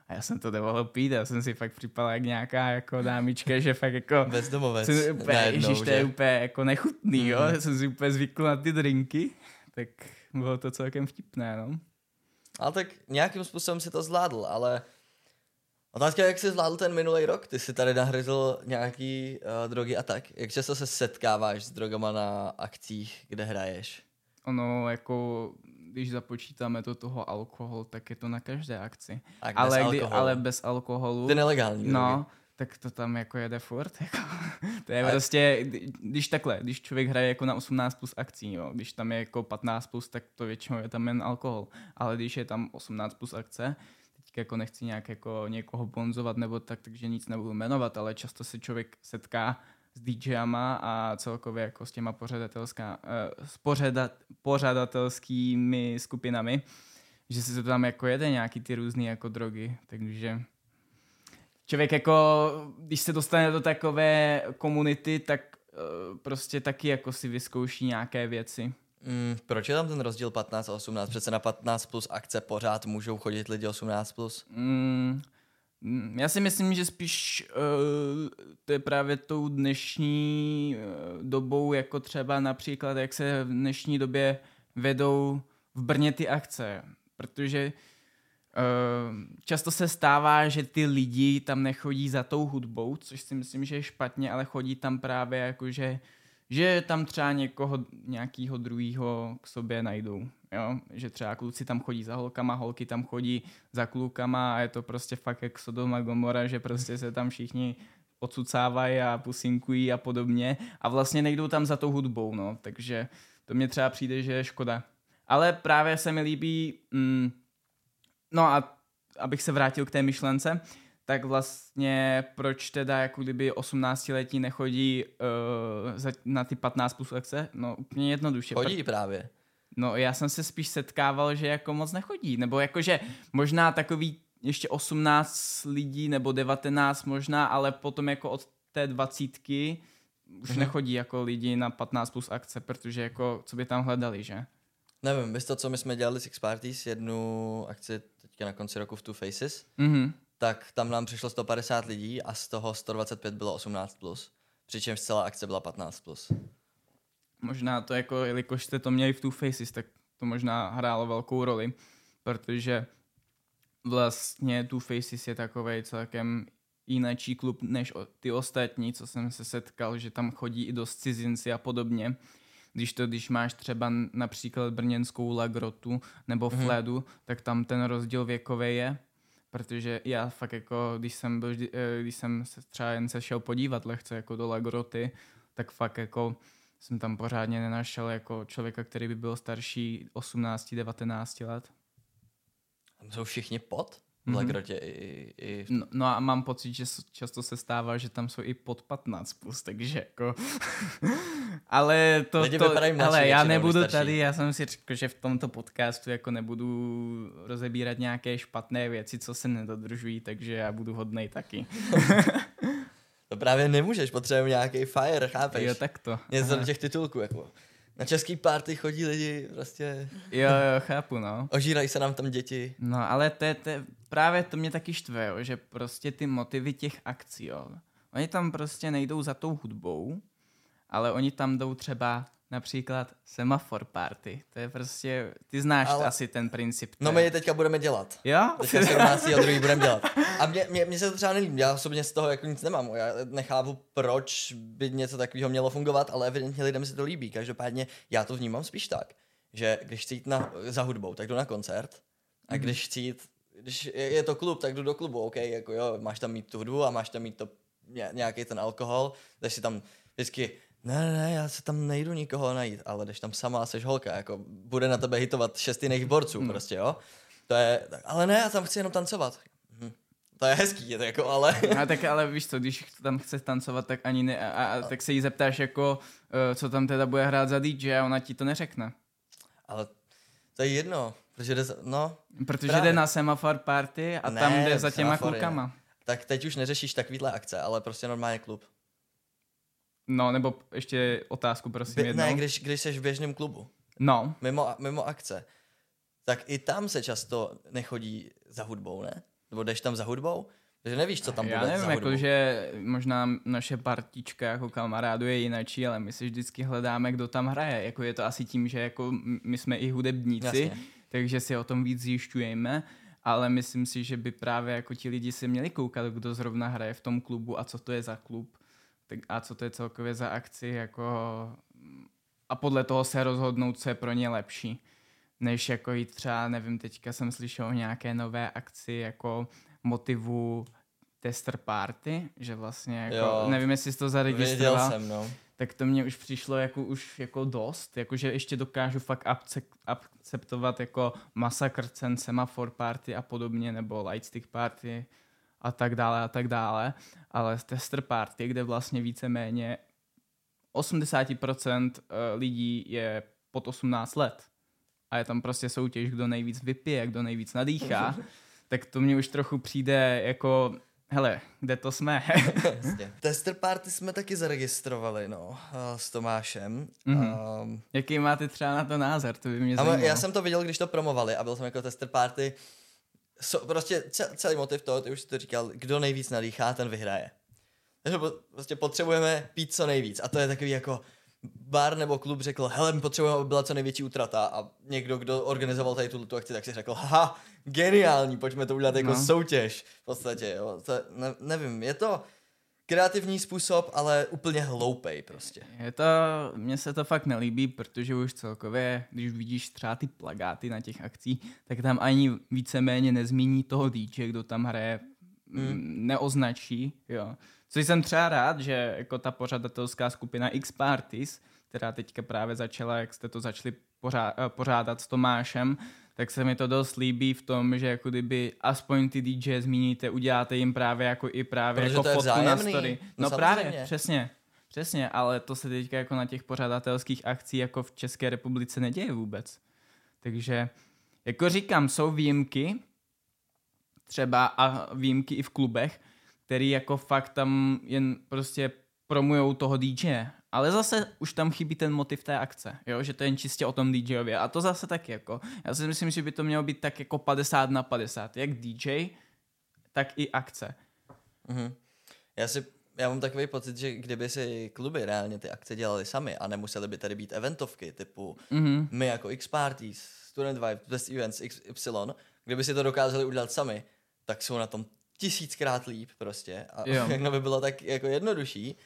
A já jsem to nemohl pít, já jsem si fakt připadal jak nějaká jako dámička, že fakt jako... Bezdomovec. Jsem úplně, najednou, ježiš, to je úplně jako nechutný, jo. Mhm. Já jsem si úplně zvykl na ty drinky, tak bylo to celkem vtipné, no. Ale tak nějakým způsobem si to zvládl, ale otázka jak jsi zvládl ten minulý rok? Ty jsi tady nahryzl nějaký uh, drogy a tak. Jak často se setkáváš s drogama na akcích, kde hraješ? Ono jako, když započítáme do toho alkohol, tak je to na každé akci. Tak bez ale, kdy, alkoholu. ale bez alkoholu. Ty nelegální drogy. No, tak to tam jako jede furt. Jako. To je Ale- prostě, kdy- když takhle, když člověk hraje jako na 18 plus akcí, jo, když tam je jako 15 plus, tak to většinou je tam jen alkohol. Ale když je tam 18 plus akce, jako nechci nějak jako někoho bonzovat nebo tak, takže nic nebudu jmenovat, ale často se člověk setká s DJama a celkově jako s těma pořadatelská, uh, s pořadat, pořadatelskými skupinami, že se to tam jako jede nějaký ty různé jako drogy, takže člověk jako, když se dostane do takové komunity, tak eh, prostě taky jako si vyzkouší nějaké věci. Mm, proč je tam ten rozdíl 15 a 18? Přece na 15 plus akce pořád můžou chodit lidi 18 plus. Mm, mm, já si myslím, že spíš uh, to je právě tou dnešní uh, dobou, jako třeba například, jak se v dnešní době vedou v Brně ty akce. Protože uh, často se stává, že ty lidi tam nechodí za tou hudbou, což si myslím, že je špatně, ale chodí tam právě jako, že že tam třeba někoho, nějakého druhého k sobě najdou. Jo? Že třeba kluci tam chodí za holkama, holky tam chodí za klukama a je to prostě fakt jak Sodoma Gomora, že prostě se tam všichni odsucávají a pusinkují a podobně a vlastně nejdou tam za tou hudbou, no, takže to mně třeba přijde, že je škoda. Ale právě se mi líbí, mm, no a abych se vrátil k té myšlence, tak vlastně proč teda jako kdyby 18-letí nechodí uh, na ty 15 plus akce? No úplně jednoduše. Chodí právě. No já jsem se spíš setkával, že jako moc nechodí, nebo jakože možná takový ještě 18 lidí nebo 19 možná, ale potom jako od té dvacítky už mm-hmm. nechodí jako lidi na 15 plus akce, protože jako co by tam hledali, že? Nevím, víš to, co my jsme dělali s X-Parties, jednu akci teďka na konci roku v Two Faces, mm-hmm tak tam nám přišlo 150 lidí a z toho 125 bylo 18+. Plus, přičemž celá akce byla 15+. Plus. Možná to jako, jelikož jste to měli v Two Faces, tak to možná hrálo velkou roli, protože vlastně Two Faces je takový celkem jináčí klub než ty ostatní, co jsem se setkal, že tam chodí i dost cizinci a podobně. Když to, když máš třeba například brněnskou Lagrotu nebo mhm. Fledu, mm-hmm. tak tam ten rozdíl věkový je protože já fakt jako, když jsem byl, eh, když jsem se třeba jen se šel podívat lehce jako do Lagroty, tak fakt jako jsem tam pořádně nenašel jako člověka, který by byl starší 18-19 let. Tam jsou všichni pod? V mm-hmm. Lagrotě i, i... No, no a mám pocit, že často se stává, že tam jsou i pod 15 plus, takže jako... ale to, Lidi to ale já nebudu starší. tady, já jsem si řekl, že v tomto podcastu jako nebudu rozebírat nějaké špatné věci, co se nedodržují, takže já budu hodnej taky. to právě nemůžeš, potřebujeme nějaký fire, chápeš? Jo, tak to. Něco do těch titulků, jako. Na český party chodí lidi prostě... Jo, jo, chápu, no. Ožírají se nám tam děti. No, ale to je, to je, právě to mě taky štve, jo, že prostě ty motivy těch akcí, jo. Oni tam prostě nejdou za tou hudbou, ale oni tam jdou třeba například semafor party. To je prostě, ty znáš Ale... asi ten princip. No my je teďka budeme dělat. Jo? Teďka 17. a druhý budeme dělat. A mě, mě, mě, se to třeba nelíbí, já osobně z toho jako nic nemám. Já nechápu, proč by něco takového mělo fungovat, ale evidentně lidem se to líbí. Každopádně já to vnímám spíš tak, že když chci jít na, za hudbou, tak jdu na koncert. A mhm. když chci jít, když je, je to klub, tak jdu do klubu, OK, jako jo, máš tam mít tu hudbu a máš tam mít to nějaký ten alkohol, takže si tam vždycky ne, ne, já se tam nejdu nikoho najít, ale když tam sama seš holka, jako bude na tebe hitovat šest jiných borců hmm. prostě, jo. To je, tak, ale ne, já tam chci jenom tancovat. Hm. To je hezký, je to jako, ale... A tak ale víš co, když tam chce tancovat, tak ani ne, a, a, tak se jí zeptáš jako, uh, co tam teda bude hrát za DJ a ona ti to neřekne. Ale to je jedno, protože jde, no... Protože právě. jde na semafor party a ne, tam jde za těma klukama. Tak teď už neřešíš takovýhle akce, ale prostě normálně klub. No, nebo ještě otázku, prosím, By, jednou. Ne, když, když jsi v běžném klubu. No. Mimo, mimo akce. Tak i tam se často nechodí za hudbou, ne? Nebo jdeš tam za hudbou? Takže nevíš, co tam Já bude nevím, za jako, že možná naše partička jako kamarádu je jinačí, ale my si vždycky hledáme, kdo tam hraje. Jako je to asi tím, že jako my jsme i hudebníci, Jasně. takže si o tom víc zjišťujeme ale myslím si, že by právě jako ti lidi si měli koukat, kdo zrovna hraje v tom klubu a co to je za klub tak a co to je celkově za akci, jako a podle toho se rozhodnout, co je pro ně lepší. Než jako jít třeba, nevím, teďka jsem slyšel o nějaké nové akci jako motivu tester party, že vlastně jako, jo, nevím, jestli jsi to zaregistroval. jsem, no. Tak to mě už přišlo jako už jako dost, jakože ještě dokážu fakt akceptovat jako Massacre Cen, Semaphore Party a podobně, nebo Lightstick Party, a tak dále a tak dále, ale tester party, kde vlastně víceméně 80% eh, lidí je pod 18 let a je tam prostě soutěž, kdo nejvíc vypije, kdo nejvíc nadýchá, tak to mě už trochu přijde jako hele, kde to jsme? Tester party jsme taky zaregistrovali, no, eh, s Tomášem. Mhm. Um, Jaký máte třeba na to názor? To by mě zajímalo. já jsem to viděl, když to promovali a byl jsem jako tester party. So, prostě ce- celý motiv toho, ty už jsi to říkal, kdo nejvíc nadýchá, ten vyhraje. Takže po- prostě potřebujeme pít co nejvíc a to je takový jako bar nebo klub řekl, hele, my potřebujeme, aby byla co největší útrata a někdo, kdo organizoval tady tuto akci, tak si řekl, haha, geniální, pojďme to udělat jako no. soutěž v podstatě, jo. To, ne, nevím, je to kreativní způsob, ale úplně hloupej prostě. Je to, mně se to fakt nelíbí, protože už celkově, když vidíš třeba ty plagáty na těch akcích, tak tam ani víceméně nezmíní toho DJ, kdo tam hraje, mm. neoznačí, jo. Což jsem třeba rád, že jako ta pořadatelská skupina X Parties, která teďka právě začala, jak jste to začali pořá- pořádat s Tomášem, tak se mi to dost líbí v tom, že jako kdyby aspoň ty DJ zmíníte, uděláte jim právě jako i právě Protože jako fotku na vzájemný. story. No No, právě, přesně. Přesně, ale to se teďka jako na těch pořadatelských akcí jako v České republice neděje vůbec. Takže, jako říkám, jsou výjimky, třeba a výjimky i v klubech, který jako fakt tam jen prostě promujou toho DJ. Ale zase už tam chybí ten motiv té akce, jo? že to je jen čistě o tom DJově. A to zase tak jako. Já si myslím, že by to mělo být tak jako 50 na 50. Jak DJ, tak i akce. Mhm. Já si já mám takový pocit, že kdyby si kluby reálně ty akce dělali sami a nemuseli by tady být eventovky typu Mhm. my jako X Parties, Student Vibe, Best Events, XY, kdyby si to dokázali udělat sami, tak jsou na tom tisíckrát líp prostě. A Jo. všechno by bylo tak jako jednodušší,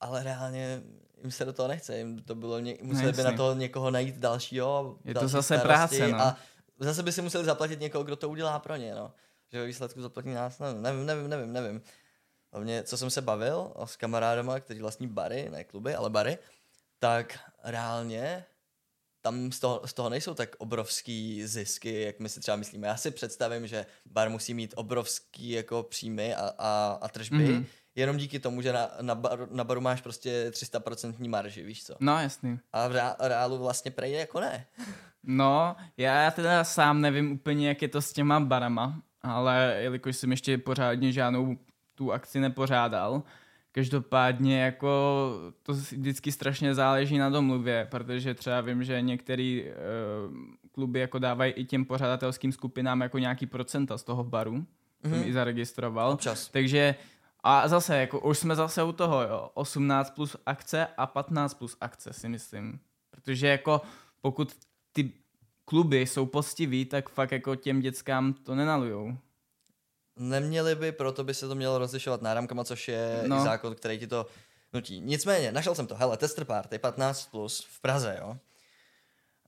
ale reálně jim se do toho nechce, jim to bylo, ně, museli by na to někoho najít dalšího. Je to další zase starosti práce, no. A zase by si museli zaplatit někoho, kdo to udělá pro ně, no. Že ve výsledku zaplatí nás, nevím, nevím, nevím, nevím, nevím. Hlavně, co jsem se bavil s kamarádama, kteří vlastní bary, ne kluby, ale bary, tak reálně tam z toho, z toho nejsou tak obrovský zisky, jak my si třeba myslíme. Já si představím, že bar musí mít obrovský jako příjmy a, a, a tržby, Mhm. mm-hmm. Jenom díky tomu, že na, na, baru, na baru máš prostě 300% marži, víš co. No jasný. A v rea- reálu vlastně prej jako ne. No, já teda sám nevím úplně, jak je to s těma barama, ale jelikož jsem ještě pořádně žádnou tu akci nepořádal, každopádně jako to vždycky strašně záleží na domluvě, protože třeba vím, že některé uh, kluby jako dávají i těm pořadatelským skupinám jako nějaký procenta z toho baru, mm-hmm. jsem i zaregistroval. Občas. Takže a zase, jako už jsme zase u toho, jo, 18 plus akce a 15 plus akce si myslím. Protože jako pokud ty kluby jsou postiví, tak fakt jako těm dětskám to nenalujou. Neměli by, proto by se to mělo rozlišovat náramkama, což je No. zákon, který ti to nutí. Nicméně, našel jsem to. Hele, tester party 15 plus v Praze, jo.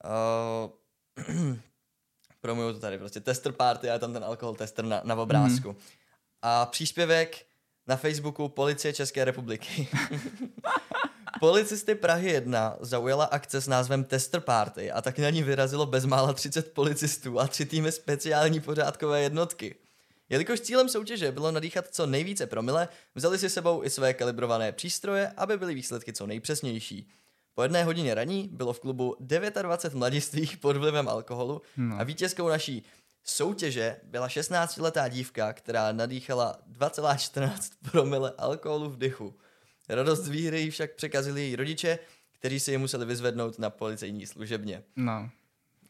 Uh, promuju to tady, prostě tester party a je tam ten alkohol tester na, na obrázku. Mhm. A příspěvek na Facebooku Policie České republiky. Policisty Prahy 1 zaujala akce s názvem Tester Party a tak na ní vyrazilo bezmála 30 policistů a tři týmy speciální pořádkové jednotky. Jelikož cílem soutěže bylo nadýchat co nejvíce promile, vzali si sebou i své kalibrované přístroje, aby byly výsledky co nejpřesnější. Po jedné hodině raní bylo v klubu 29 mladistvých pod vlivem alkoholu No. a vítězkou naší soutěže byla 16-letá dívka, která nadýchala 2,14 promile alkoholu v dychu. Radost z výhry však překazili její rodiče, kteří si je museli vyzvednout na policejní služebně. No.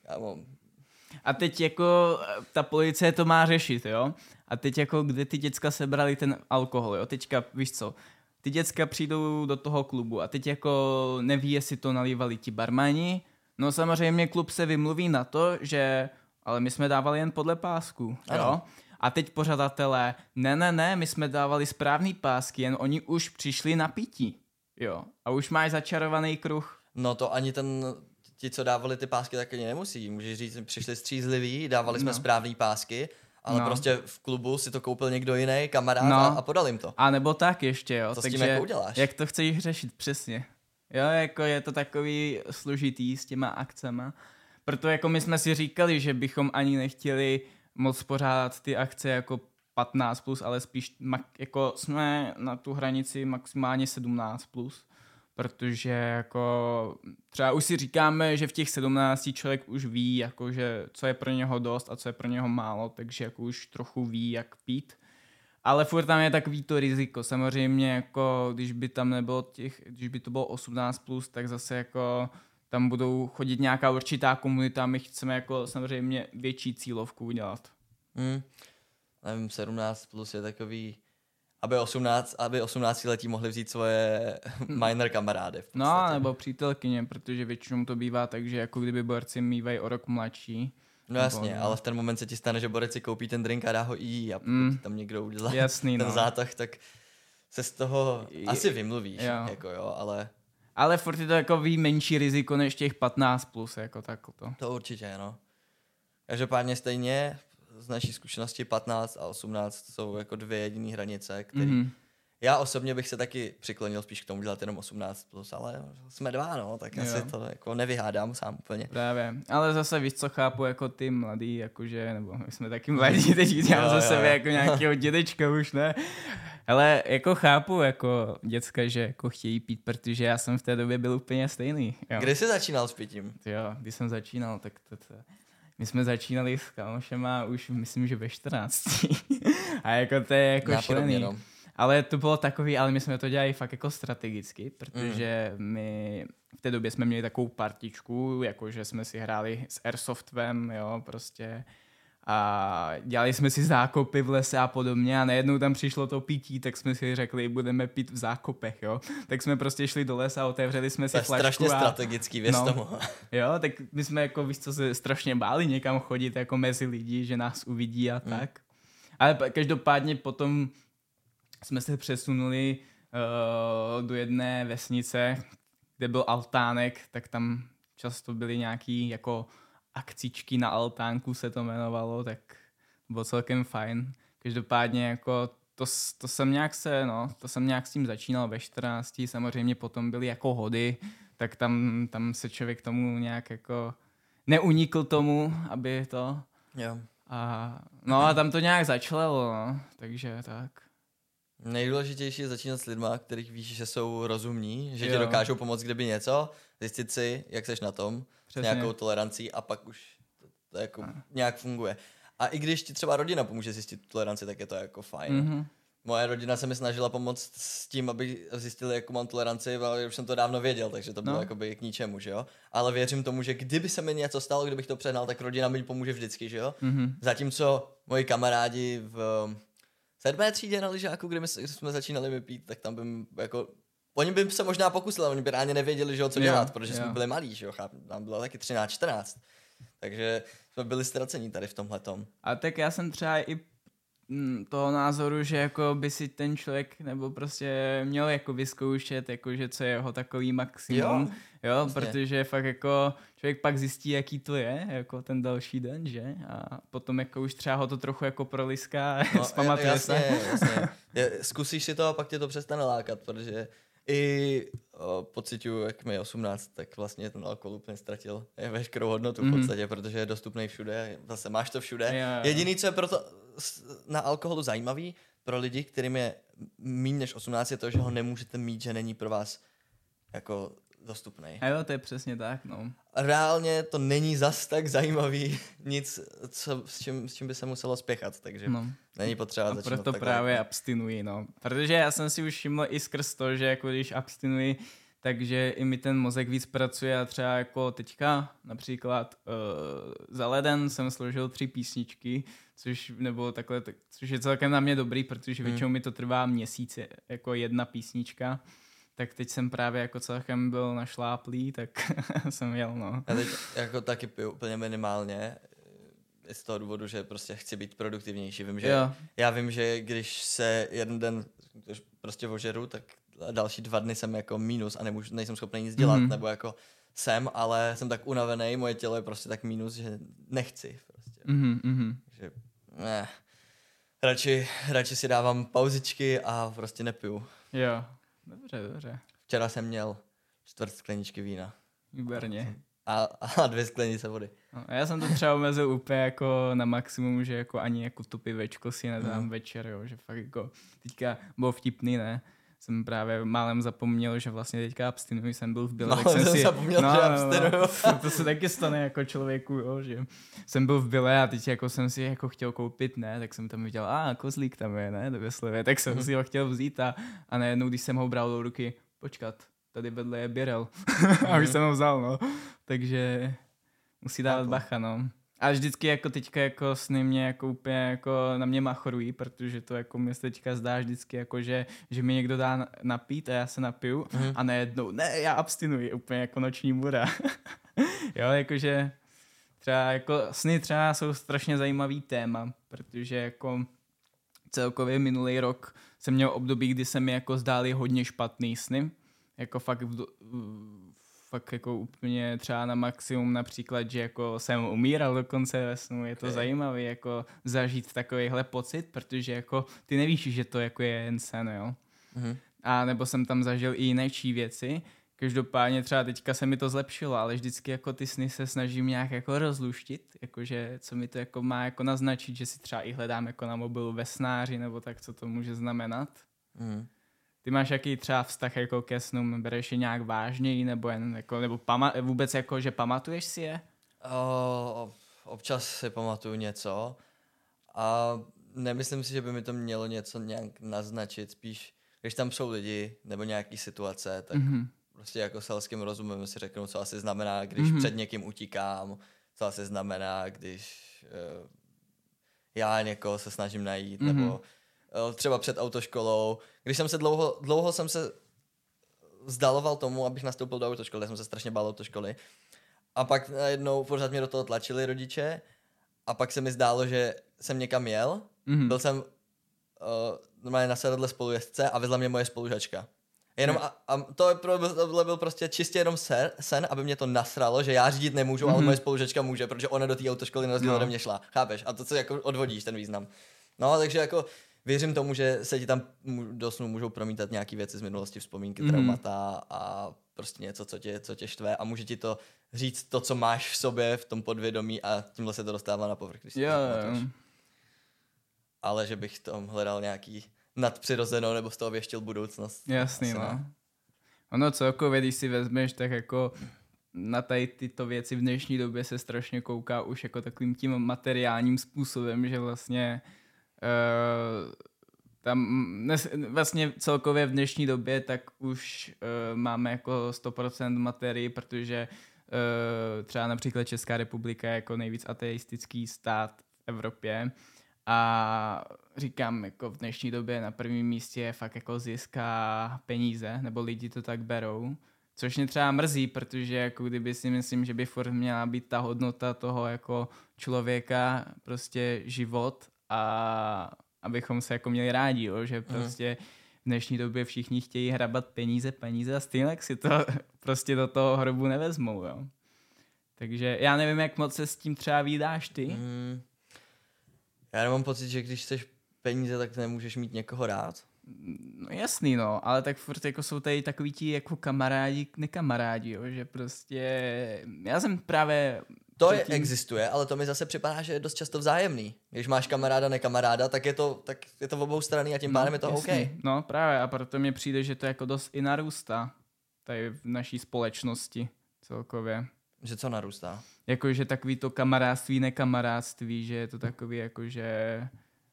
Kámo, A teď jako eh, ta policie to má řešit, jo? A teď jako kde ty děcka sebrali ten alkohol, jo? Teďka, víš co, ty děcka přijdou do toho klubu a teď jako neví, jestli to nalívali ti barmani. No samozřejmě klub se vymluví na to, že ale my jsme dávali jen podle pásku, jo? Ano. A teď pořadatelé, ne, ne, ne, my jsme dávali správný pásky, jen oni už přišli na pití, jo? A už máš začarovaný kruh. No to ani ten, ti, co dávali ty pásky, tak ani nemusí. Můžeš říct, přišli střízliví, dávali jsme No. správný pásky, ale No. prostě v klubu si to koupil někdo jiný, kamarád No. a, podal jim to. A nebo tak ještě, jo. Co s tím Takže jako uděláš? Jak to chceš řešit přesně? Jo, jako je to takový složitý s těma akcema. Proto jako my jsme si říkali, že bychom ani nechtěli moc pořádat ty akce jako 15 plus, ale spíš jako jsme na tu hranici maximálně 17 plus, protože jako třeba už si říkáme, že v těch 17 člověk už ví, jako že co je pro něho dost a co je pro něho málo, takže jako už trochu ví, jak pít. Ale furt tam je takový to riziko. Samozřejmě, jako když by tam nebylo těch, když by to bylo 18+, plus, tak zase jako tam budou chodit nějaká určitá komunita, my chceme jako samozřejmě větší cílovku udělat. Hmm. Nevím, 17 plus je takový, aby 18, aby 18 letí mohli vzít svoje minor kamarády. No, nebo přítelkyně, protože většinou to bývá tak, že jako kdyby borci mývají o rok mladší. No jasně, Nebo- ale v ten moment se ti stane, že Borec si koupí ten drink a dá ho i jí a pokud Mm. tam někdo udělá Jasný, ten no. zátah, tak se z toho asi vymluvíš, jo. jako jo, ale Ale furt je to jako ví menší riziko než těch 15 plus, jako tak to. to určitě, no. Každopádně stejně z naší zkušenosti 15 a 18 jsou jako dvě jediné hranice, které Mhm. Já osobně bych se taky přiklonil spíš k tomu dělat jenom 18+, plus, ale jsme dva, no, tak Jo. asi to jako nevyhádám sám úplně. Právě, ale zase víš, co chápu jako ty mladý, jakože, nebo my jsme taky mladí, teď dělám Jo, za jo, sebe jako nějakého dědečka už, ne? Ale jako chápu jako děcka, že jako chtějí pít, protože já jsem v té době byl úplně stejný. Jo. Kdy jsi začínal s pitím? Jo, když jsem začínal, tak to, to, my jsme začínali s kamošema už myslím, že ve 14. A jako to je jako Nápodobně, šílený. no. Ale to bylo takový, ale my jsme to dělali fakt jako strategicky, protože Mm. my v té době jsme měli takovou partičku, jakože jsme si hráli s Airsoftem, jo, prostě a dělali jsme si zákopy v lese a podobně a najednou tam přišlo to pití, tak jsme si řekli, budeme pít v zákopech, jo. Tak jsme prostě šli do lesa, otevřeli jsme si To je flašku strašně a, strategický, věř no. tomu. Jo, tak my jsme jako, víš co, se strašně báli někam chodit jako mezi lidi, že nás uvidí a Hmm. tak. Ale každopádně potom jsme se přesunuli uh, do jedné vesnice, kde byl altánek, tak tam často byly nějaký jako akcičky na altánku se to jmenovalo, tak bylo celkem fajn. Každopádně jako to, to jsem nějak se, no, to jsem nějak s tím začínal ve 14, samozřejmě potom byly jako hody, tak tam, tam se člověk tomu nějak jako neunikl tomu, aby to Jo. a no a tam to nějak začalo, no, takže tak. Nejdůležitější je začínat s lidma, kterých víš, že jsou rozumní, že ti Jo. dokážou pomoct kdyby něco, zjistit si, jak seš na tom, Přesně. nějakou tolerancí a pak už to, to jako nějak funguje. A i když ti třeba rodina pomůže zjistit toleranci, tak je to jako fajn. Mhm. Moje rodina se mi snažila pomoct s tím, aby zjistili, jakou mám toleranci, ale už jsem to dávno věděl, takže to bylo No. jakoby k ničemu, že jo. Ale věřím tomu, že kdyby se mi něco stalo, kdybych to přehnal, tak rodina mi pomůže vždycky, že jo. Mhm. Zatímco moji kamarádi v sedmé třídě na lyžáku, kde my jsme začínali vypít, tak tam bym jako Oni by se možná pokusili, ale oni by reálně nevěděli, že jo, co Jo, dělat, protože jo. jsme byli malí, že jo, cháp, nám bylo taky 13, 14. Takže jsme byli ztracení tady v tomhle tom. A tak já jsem třeba i mm, toho názoru, že jako by si ten člověk nebo prostě měl jako vyzkoušet, jako že co je jeho takový maximum, Jo, jo, jo jasně. protože fakt jako člověk pak zjistí, jaký to je, jako ten další den, že? A potom jako už třeba ho to trochu jako proliská, no, zpamatuje jasně, se. jasně. Zkusíš si to a pak tě to přestane lákat, protože i pocituju, jak mi je 18, tak vlastně ten alkohol úplně ztratil je veškerou hodnotu v Mhm. podstatě, protože je dostupný všude, zase máš to všude. Jo, jo. Jediný, co je proto na alkoholu zajímavý pro lidi, kterým je méně než 18, je to, že ho nemůžete mít, že není pro vás jako dostupný. A jo, to je přesně tak, no. Reálně to není zas tak zajímavý nic, co, s, čím, s čím by se muselo spěchat, takže no. není potřeba A začínat proto takhle. právě abstinuji, no. Protože já jsem si už všiml i skrz to, že jako když abstinuji, takže i mi ten mozek víc pracuje a třeba jako teďka například uh, za leden jsem složil tři písničky, což nebo takhle, tak, což je celkem na mě dobrý, protože Hmm. většinou mi to trvá měsíc jako jedna písnička. Tak teď jsem právě jako celkem byl našláplý, tak jsem jel, no. Já teď jako taky piju úplně minimálně, z toho důvodu, že prostě chci být produktivnější. Vím, že Jo. já vím, že když se jeden den prostě ožeru, tak další dva dny jsem jako mínus a nemůžu, nejsem schopný nic dělat, Mhm. nebo jako jsem, ale jsem tak unavený, moje tělo je prostě tak mínus, že nechci prostě. Mhm, mhm. Že, ne. Radši, radši si dávám pauzičky a prostě nepiju. Jo, dobře, dobře. Včera jsem měl čtvrt skleničky vína Výborně. a, a dvě sklenice vody. No, já jsem to třeba omezil úplně jako na maximum, že jako ani jako to pivečko si nedám Mhm. večer, jo, že fakt jako teďka bylo vtipný, ne? Jsem právě málem zapomněl, že vlastně teďka abstinuji, jsem byl v Bile, tak Málem jsem jsem si... zapomněl, že abstinuju. to, to se taky stane jako člověku, jo, že jsem byl v Bile a teď jako jsem si jako chtěl koupit, ne, tak jsem tam viděl, a kozlík tam je, ne, do Veslivě, tak jsem si ho chtěl vzít a, a najednou, když jsem ho bral do ruky, počkat, tady vedle je Birel. a už jsem ho vzal, no. Takže musí dávat Chápu. bacha, no. A vždycky jako teďka jako sny mě jako úplně jako na mě machorují, protože to jako mě se teďka zdá vždycky jako, že, že mi někdo dá na- napít a já se napiju Mhm. a najednou, ne, já abstinuji, úplně jako noční můra. jo, jakože třeba jako sny třeba jsou strašně zajímavý téma, protože jako celkově minulý rok jsem měl období, kdy se mi jako zdály hodně špatný sny. Jako fakt, v, v- fakt jako úplně třeba na maximum například, že jako jsem umíral dokonce ve snu. Je to Ok. zajímavé jako zažít takovýhle pocit, protože jako ty nevíš, že to jako je jen sen, jo. Mhm. A nebo jsem tam zažil i jiné věci. Každopádně třeba teďka se mi to zlepšilo, ale vždycky jako ty sny se snažím nějak jako rozluštit, jakože co mi to jako má jako naznačit, že si třeba i hledám jako na mobilu ve snáři, nebo tak, co to může znamenat. Mhm. Ty máš jaký třeba vztah jako ke snům, bereš je nějak vážněji, nebo jen jako, nebo pama- vůbec jako, že pamatuješ si je? O, občas si pamatuju něco a nemyslím si, že by mi to mělo něco nějak naznačit, spíš když tam jsou lidi nebo nějaký situace, tak Mhm. prostě jako selským rozumem si řeknu, co asi znamená, když Mhm. před někým utíkám, co asi znamená, když uh, já někoho se snažím najít, Mhm. nebo uh, třeba před autoškolou. Když jsem se dlouho, dlouho jsem se vzdaloval tomu, abych nastoupil do autoškoly, jsem se strašně bál autoškoly. A pak najednou pořád mě do toho tlačili rodiče a pak se mi zdálo, že jsem někam jel. Mhm. Byl jsem uh, normálně na sedadle spolujezdce a vezla mě moje spolužačka. Jenom Ne. a, a to je pro, tohle byl prostě čistě jenom sen, sen, aby mě to nasralo, že já řídit nemůžu, ale Mhm. moje spolužačka může, protože ona do té autoškoly na rozdíl No. ode mě šla. Chápeš? A to, co jako odvodíš, ten význam. No, takže jako věřím tomu, že se ti tam do snu můžou promítat nějaké věci z minulosti, vzpomínky, Mhm. traumata a prostě něco, co tě, co tě štve a může ti to říct to, co máš v sobě, v tom podvědomí a tímhle se to dostává na povrch, když pamatuješ. jo. Ale že bych tam hledal nějaký nadpřirozeno nebo z toho věštil budoucnost. Jasný, no. ne. Ono celkově, když si vezmeš, tak jako na tady tyto věci v dnešní době se strašně kouká už jako takovým tím materiálním způsobem, že vlastně uh, tam dnes, vlastně celkově v dnešní době tak už uh, máme jako 100% materii, protože uh, třeba například Česká republika je jako nejvíc ateistický stát v Evropě a říkám, jako v dnešní době na prvním místě je fakt jako zisk a peníze, nebo lidi to tak berou. Což mě třeba mrzí, protože jako kdyby si myslím, že by furt měla být ta hodnota toho jako člověka, prostě život a abychom se jako měli rádi, jo? že prostě v dnešní době všichni chtějí hrabat peníze, peníze a stejně si to prostě do toho hrobu nevezmou, jo. Takže já nevím, jak moc se s tím třeba výdáš ty. Mm, já nemám pocit, že když chceš peníze, tak nemůžeš mít někoho rád. No jasný, no, ale tak furt jako jsou tady takový ti jako kamarádi, nekamarádi, jo, že prostě, já jsem právě To je, existuje, ale to mi zase připadá, že je dost často vzájemný. Když máš kamaráda, nekamaráda, tak je to, tak je to v obou strany a tím pádem je to jasný. OK. No právě a proto mi přijde, že to jako dost i narůstá tady v naší společnosti celkově. Že co narůstá? Jakože takový to kamarádství, nekamarádství, že je to takový jakože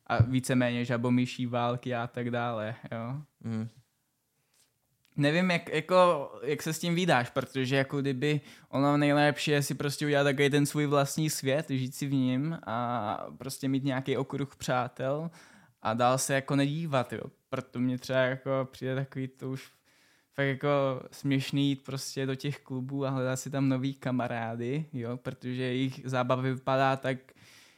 a víceméně žabomyší války a tak dále, jo. Mm. Nevím, jak, jako, jak se s tím vydáš, protože jako kdyby ono nejlepší je si prostě udělat takový ten svůj vlastní svět, žít si v ním a prostě mít nějaký okruh přátel a dál se jako nedívat, jo. Proto mě třeba jako přijde takový to už fakt jako směšný jít prostě do těch klubů a hledat si tam nový kamarády, jo, protože jejich zábava vypadá tak,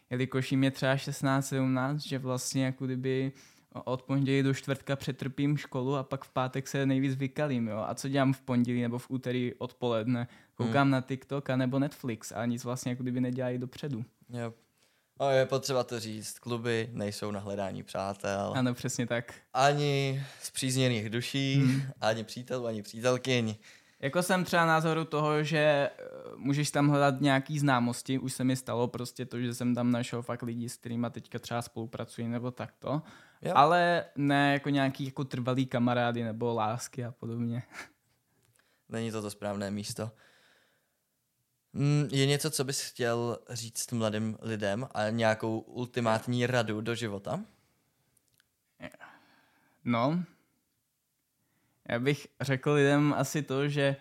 jelikož jim je třeba 16-17, že vlastně jako kdyby od pondělí do čtvrtka přetrpím školu a pak v pátek se nejvíc vykalím, jo. A co dělám v pondělí nebo v úterý odpoledne? Koukám Hmm. na TikTok a nebo Netflix a nic vlastně jako kdyby nedělají dopředu. Yep. A je potřeba to říct, kluby nejsou na hledání přátel. Ano, přesně tak. Ani zpřízněných duší, Hmm. ani přítelů, ani přítelkyň. Jako jsem třeba názoru toho, že eh, můžeš tam hledat nějaký známosti, už se mi stalo prostě to, že jsem tam našel fakt lidi, s kterými teďka třeba spolupracuji nebo takto, Jo. ale ne jako nějaký jako trvalý kamarády nebo lásky a podobně. Není to to správné místo. Mm, Je něco, co bys chtěl říct mladým lidem a nějakou ultimátní radu do života? No, já bych řekl lidem asi to, že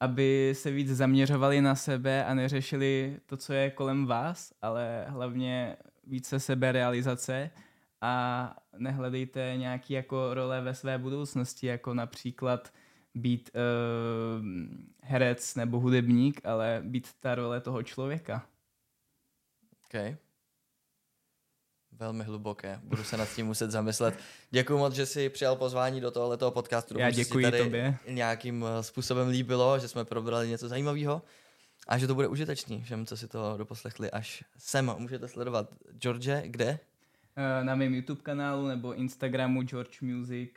aby se víc zaměřovali na sebe a neřešili to, co je kolem vás, ale hlavně více seberealizace a nehledejte nějaký jako role ve své budoucnosti, jako například být uh, herec nebo hudebník, ale být ta role toho člověka. OK. Velmi hluboké. Budu se nad tím muset zamyslet. Děkuji moc, že jsi přijal pozvání do tohoto podcastu. Já děkuji tady tobě. nějakým eh, způsobem líbilo, že jsme probrali něco zajímavého a že to bude užitečný všem, co si to doposlechli až sem. Můžete sledovat George, kde? Eh, na mém YouTube kanálu nebo Instagramu George Music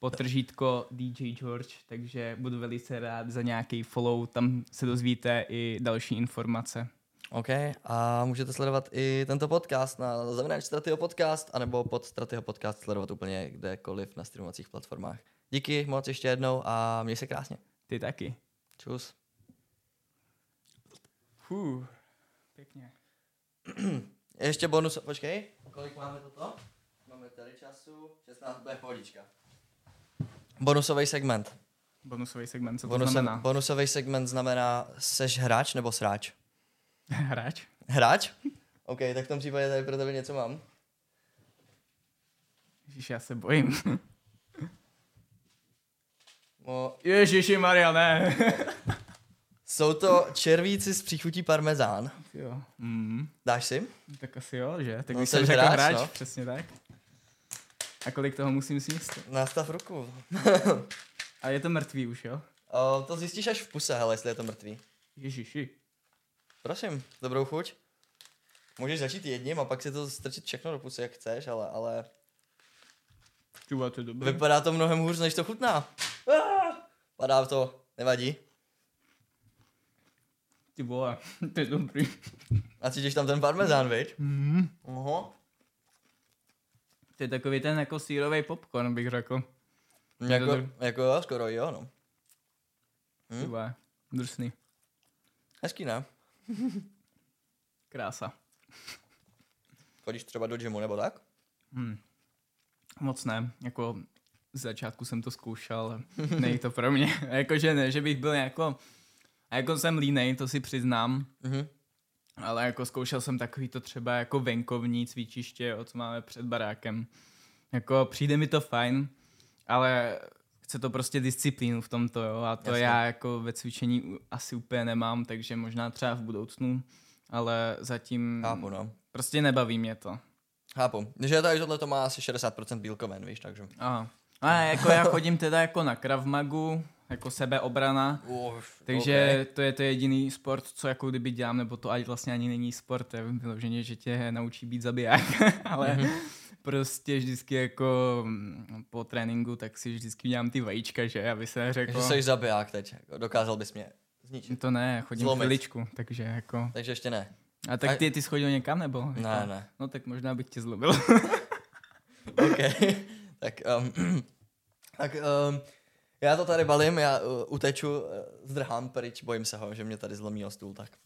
potržítko DJ George, takže budu velice rád za nějaký follow, tam se dozvíte i další informace. OK, a můžete sledovat i tento podcast na zavináč Stratyho podcast, anebo pod Stratyho podcast sledovat úplně kdekoliv na streamovacích platformách. Díky moc ještě jednou a měj se krásně. Ty taky. Čus. Fuh, pěkně. Ještě bonus, počkej, kolik máme toto? Máme tady času, 16, bude pohodička. Bonusový segment. Bonusový segment, co to Bonusem, znamená? bonusový segment znamená, seš hráč nebo sráč? Hráč? Hráč? OK, tak v tom případě tady pro tebe něco mám. Ježiš, já se bojím. No, Ježiši Maria, ne. jsou to červíci s příchutí parmezán. jo. Mm, Dáš si? tak asi jo, že? Tak No, jsi jsem řekl hráč, hráč, no. přesně tak. A kolik toho musím sníst? Nastav ruku. A je to mrtvý už, jo? O, to zjistíš až v puse, hele, jestli je to mrtvý. Ježiši. Prosím, dobrou chuť. Můžeš začít jedním a pak si to strčit všechno do pusy, jak chceš, ale, ale Ty vole, to je dobrý. vypadá to mnohem hůř, než to chutná. Ah! Padá to, nevadí. Ty vole, to je dobrý. A cítíš tam ten parmezán, viď? Mm. Oho. To je takový ten jako sírový popcorn, bych řekl. Jako, to- jako jo, skoro jo, no. Ty Hm? vole, drsný. Hezký, ne? Krása. Chodíš třeba do gymu nebo tak? Hmm. Moc ne, jako z začátku jsem to zkoušel, ale není to pro mě. Jakože ne, že bych byl jako, a jako jsem línej, to si přiznám, Mhm. ale jako zkoušel jsem takový to třeba jako venkovní cvičiště, jo, co máme před barákem. Jako přijde mi to fajn, ale chce to prostě disciplínu v tomto, jo, a to Jasně. já jako ve cvičení asi úplně nemám, takže možná třeba v budoucnu, ale zatím Chápu, no. prostě nebaví mě to. Chápu. Že tady tohle to má asi 60% bílkovin, víš, takže. Aha. A jako já chodím teda jako na Krav Magu, jako sebeobrana, Uf, takže okay. to je to jediný sport, co jako kdyby dělám, nebo to ať vlastně ani není sport, je vyloženě, že tě naučí být zabiják, ale Mhm. prostě vždycky jako mm, po tréninku, tak si vždycky dělám ty vajíčka, že, aby se řeklo, jsi zabiják teď, jako dokázal bys mě zničit. to ne, chodím Zlomit. chviličku, takže jako, Takže ještě ne. a tak ty, ty jsi chodil někam, nebo? Jako, Ne, ne. No tak možná bych tě zlobil. OK. tak, um, tak um, já to tady balím, já uh, uteču, uh, zdrhám pryč, bojím se ho, že mě tady zlomí o stůl, tak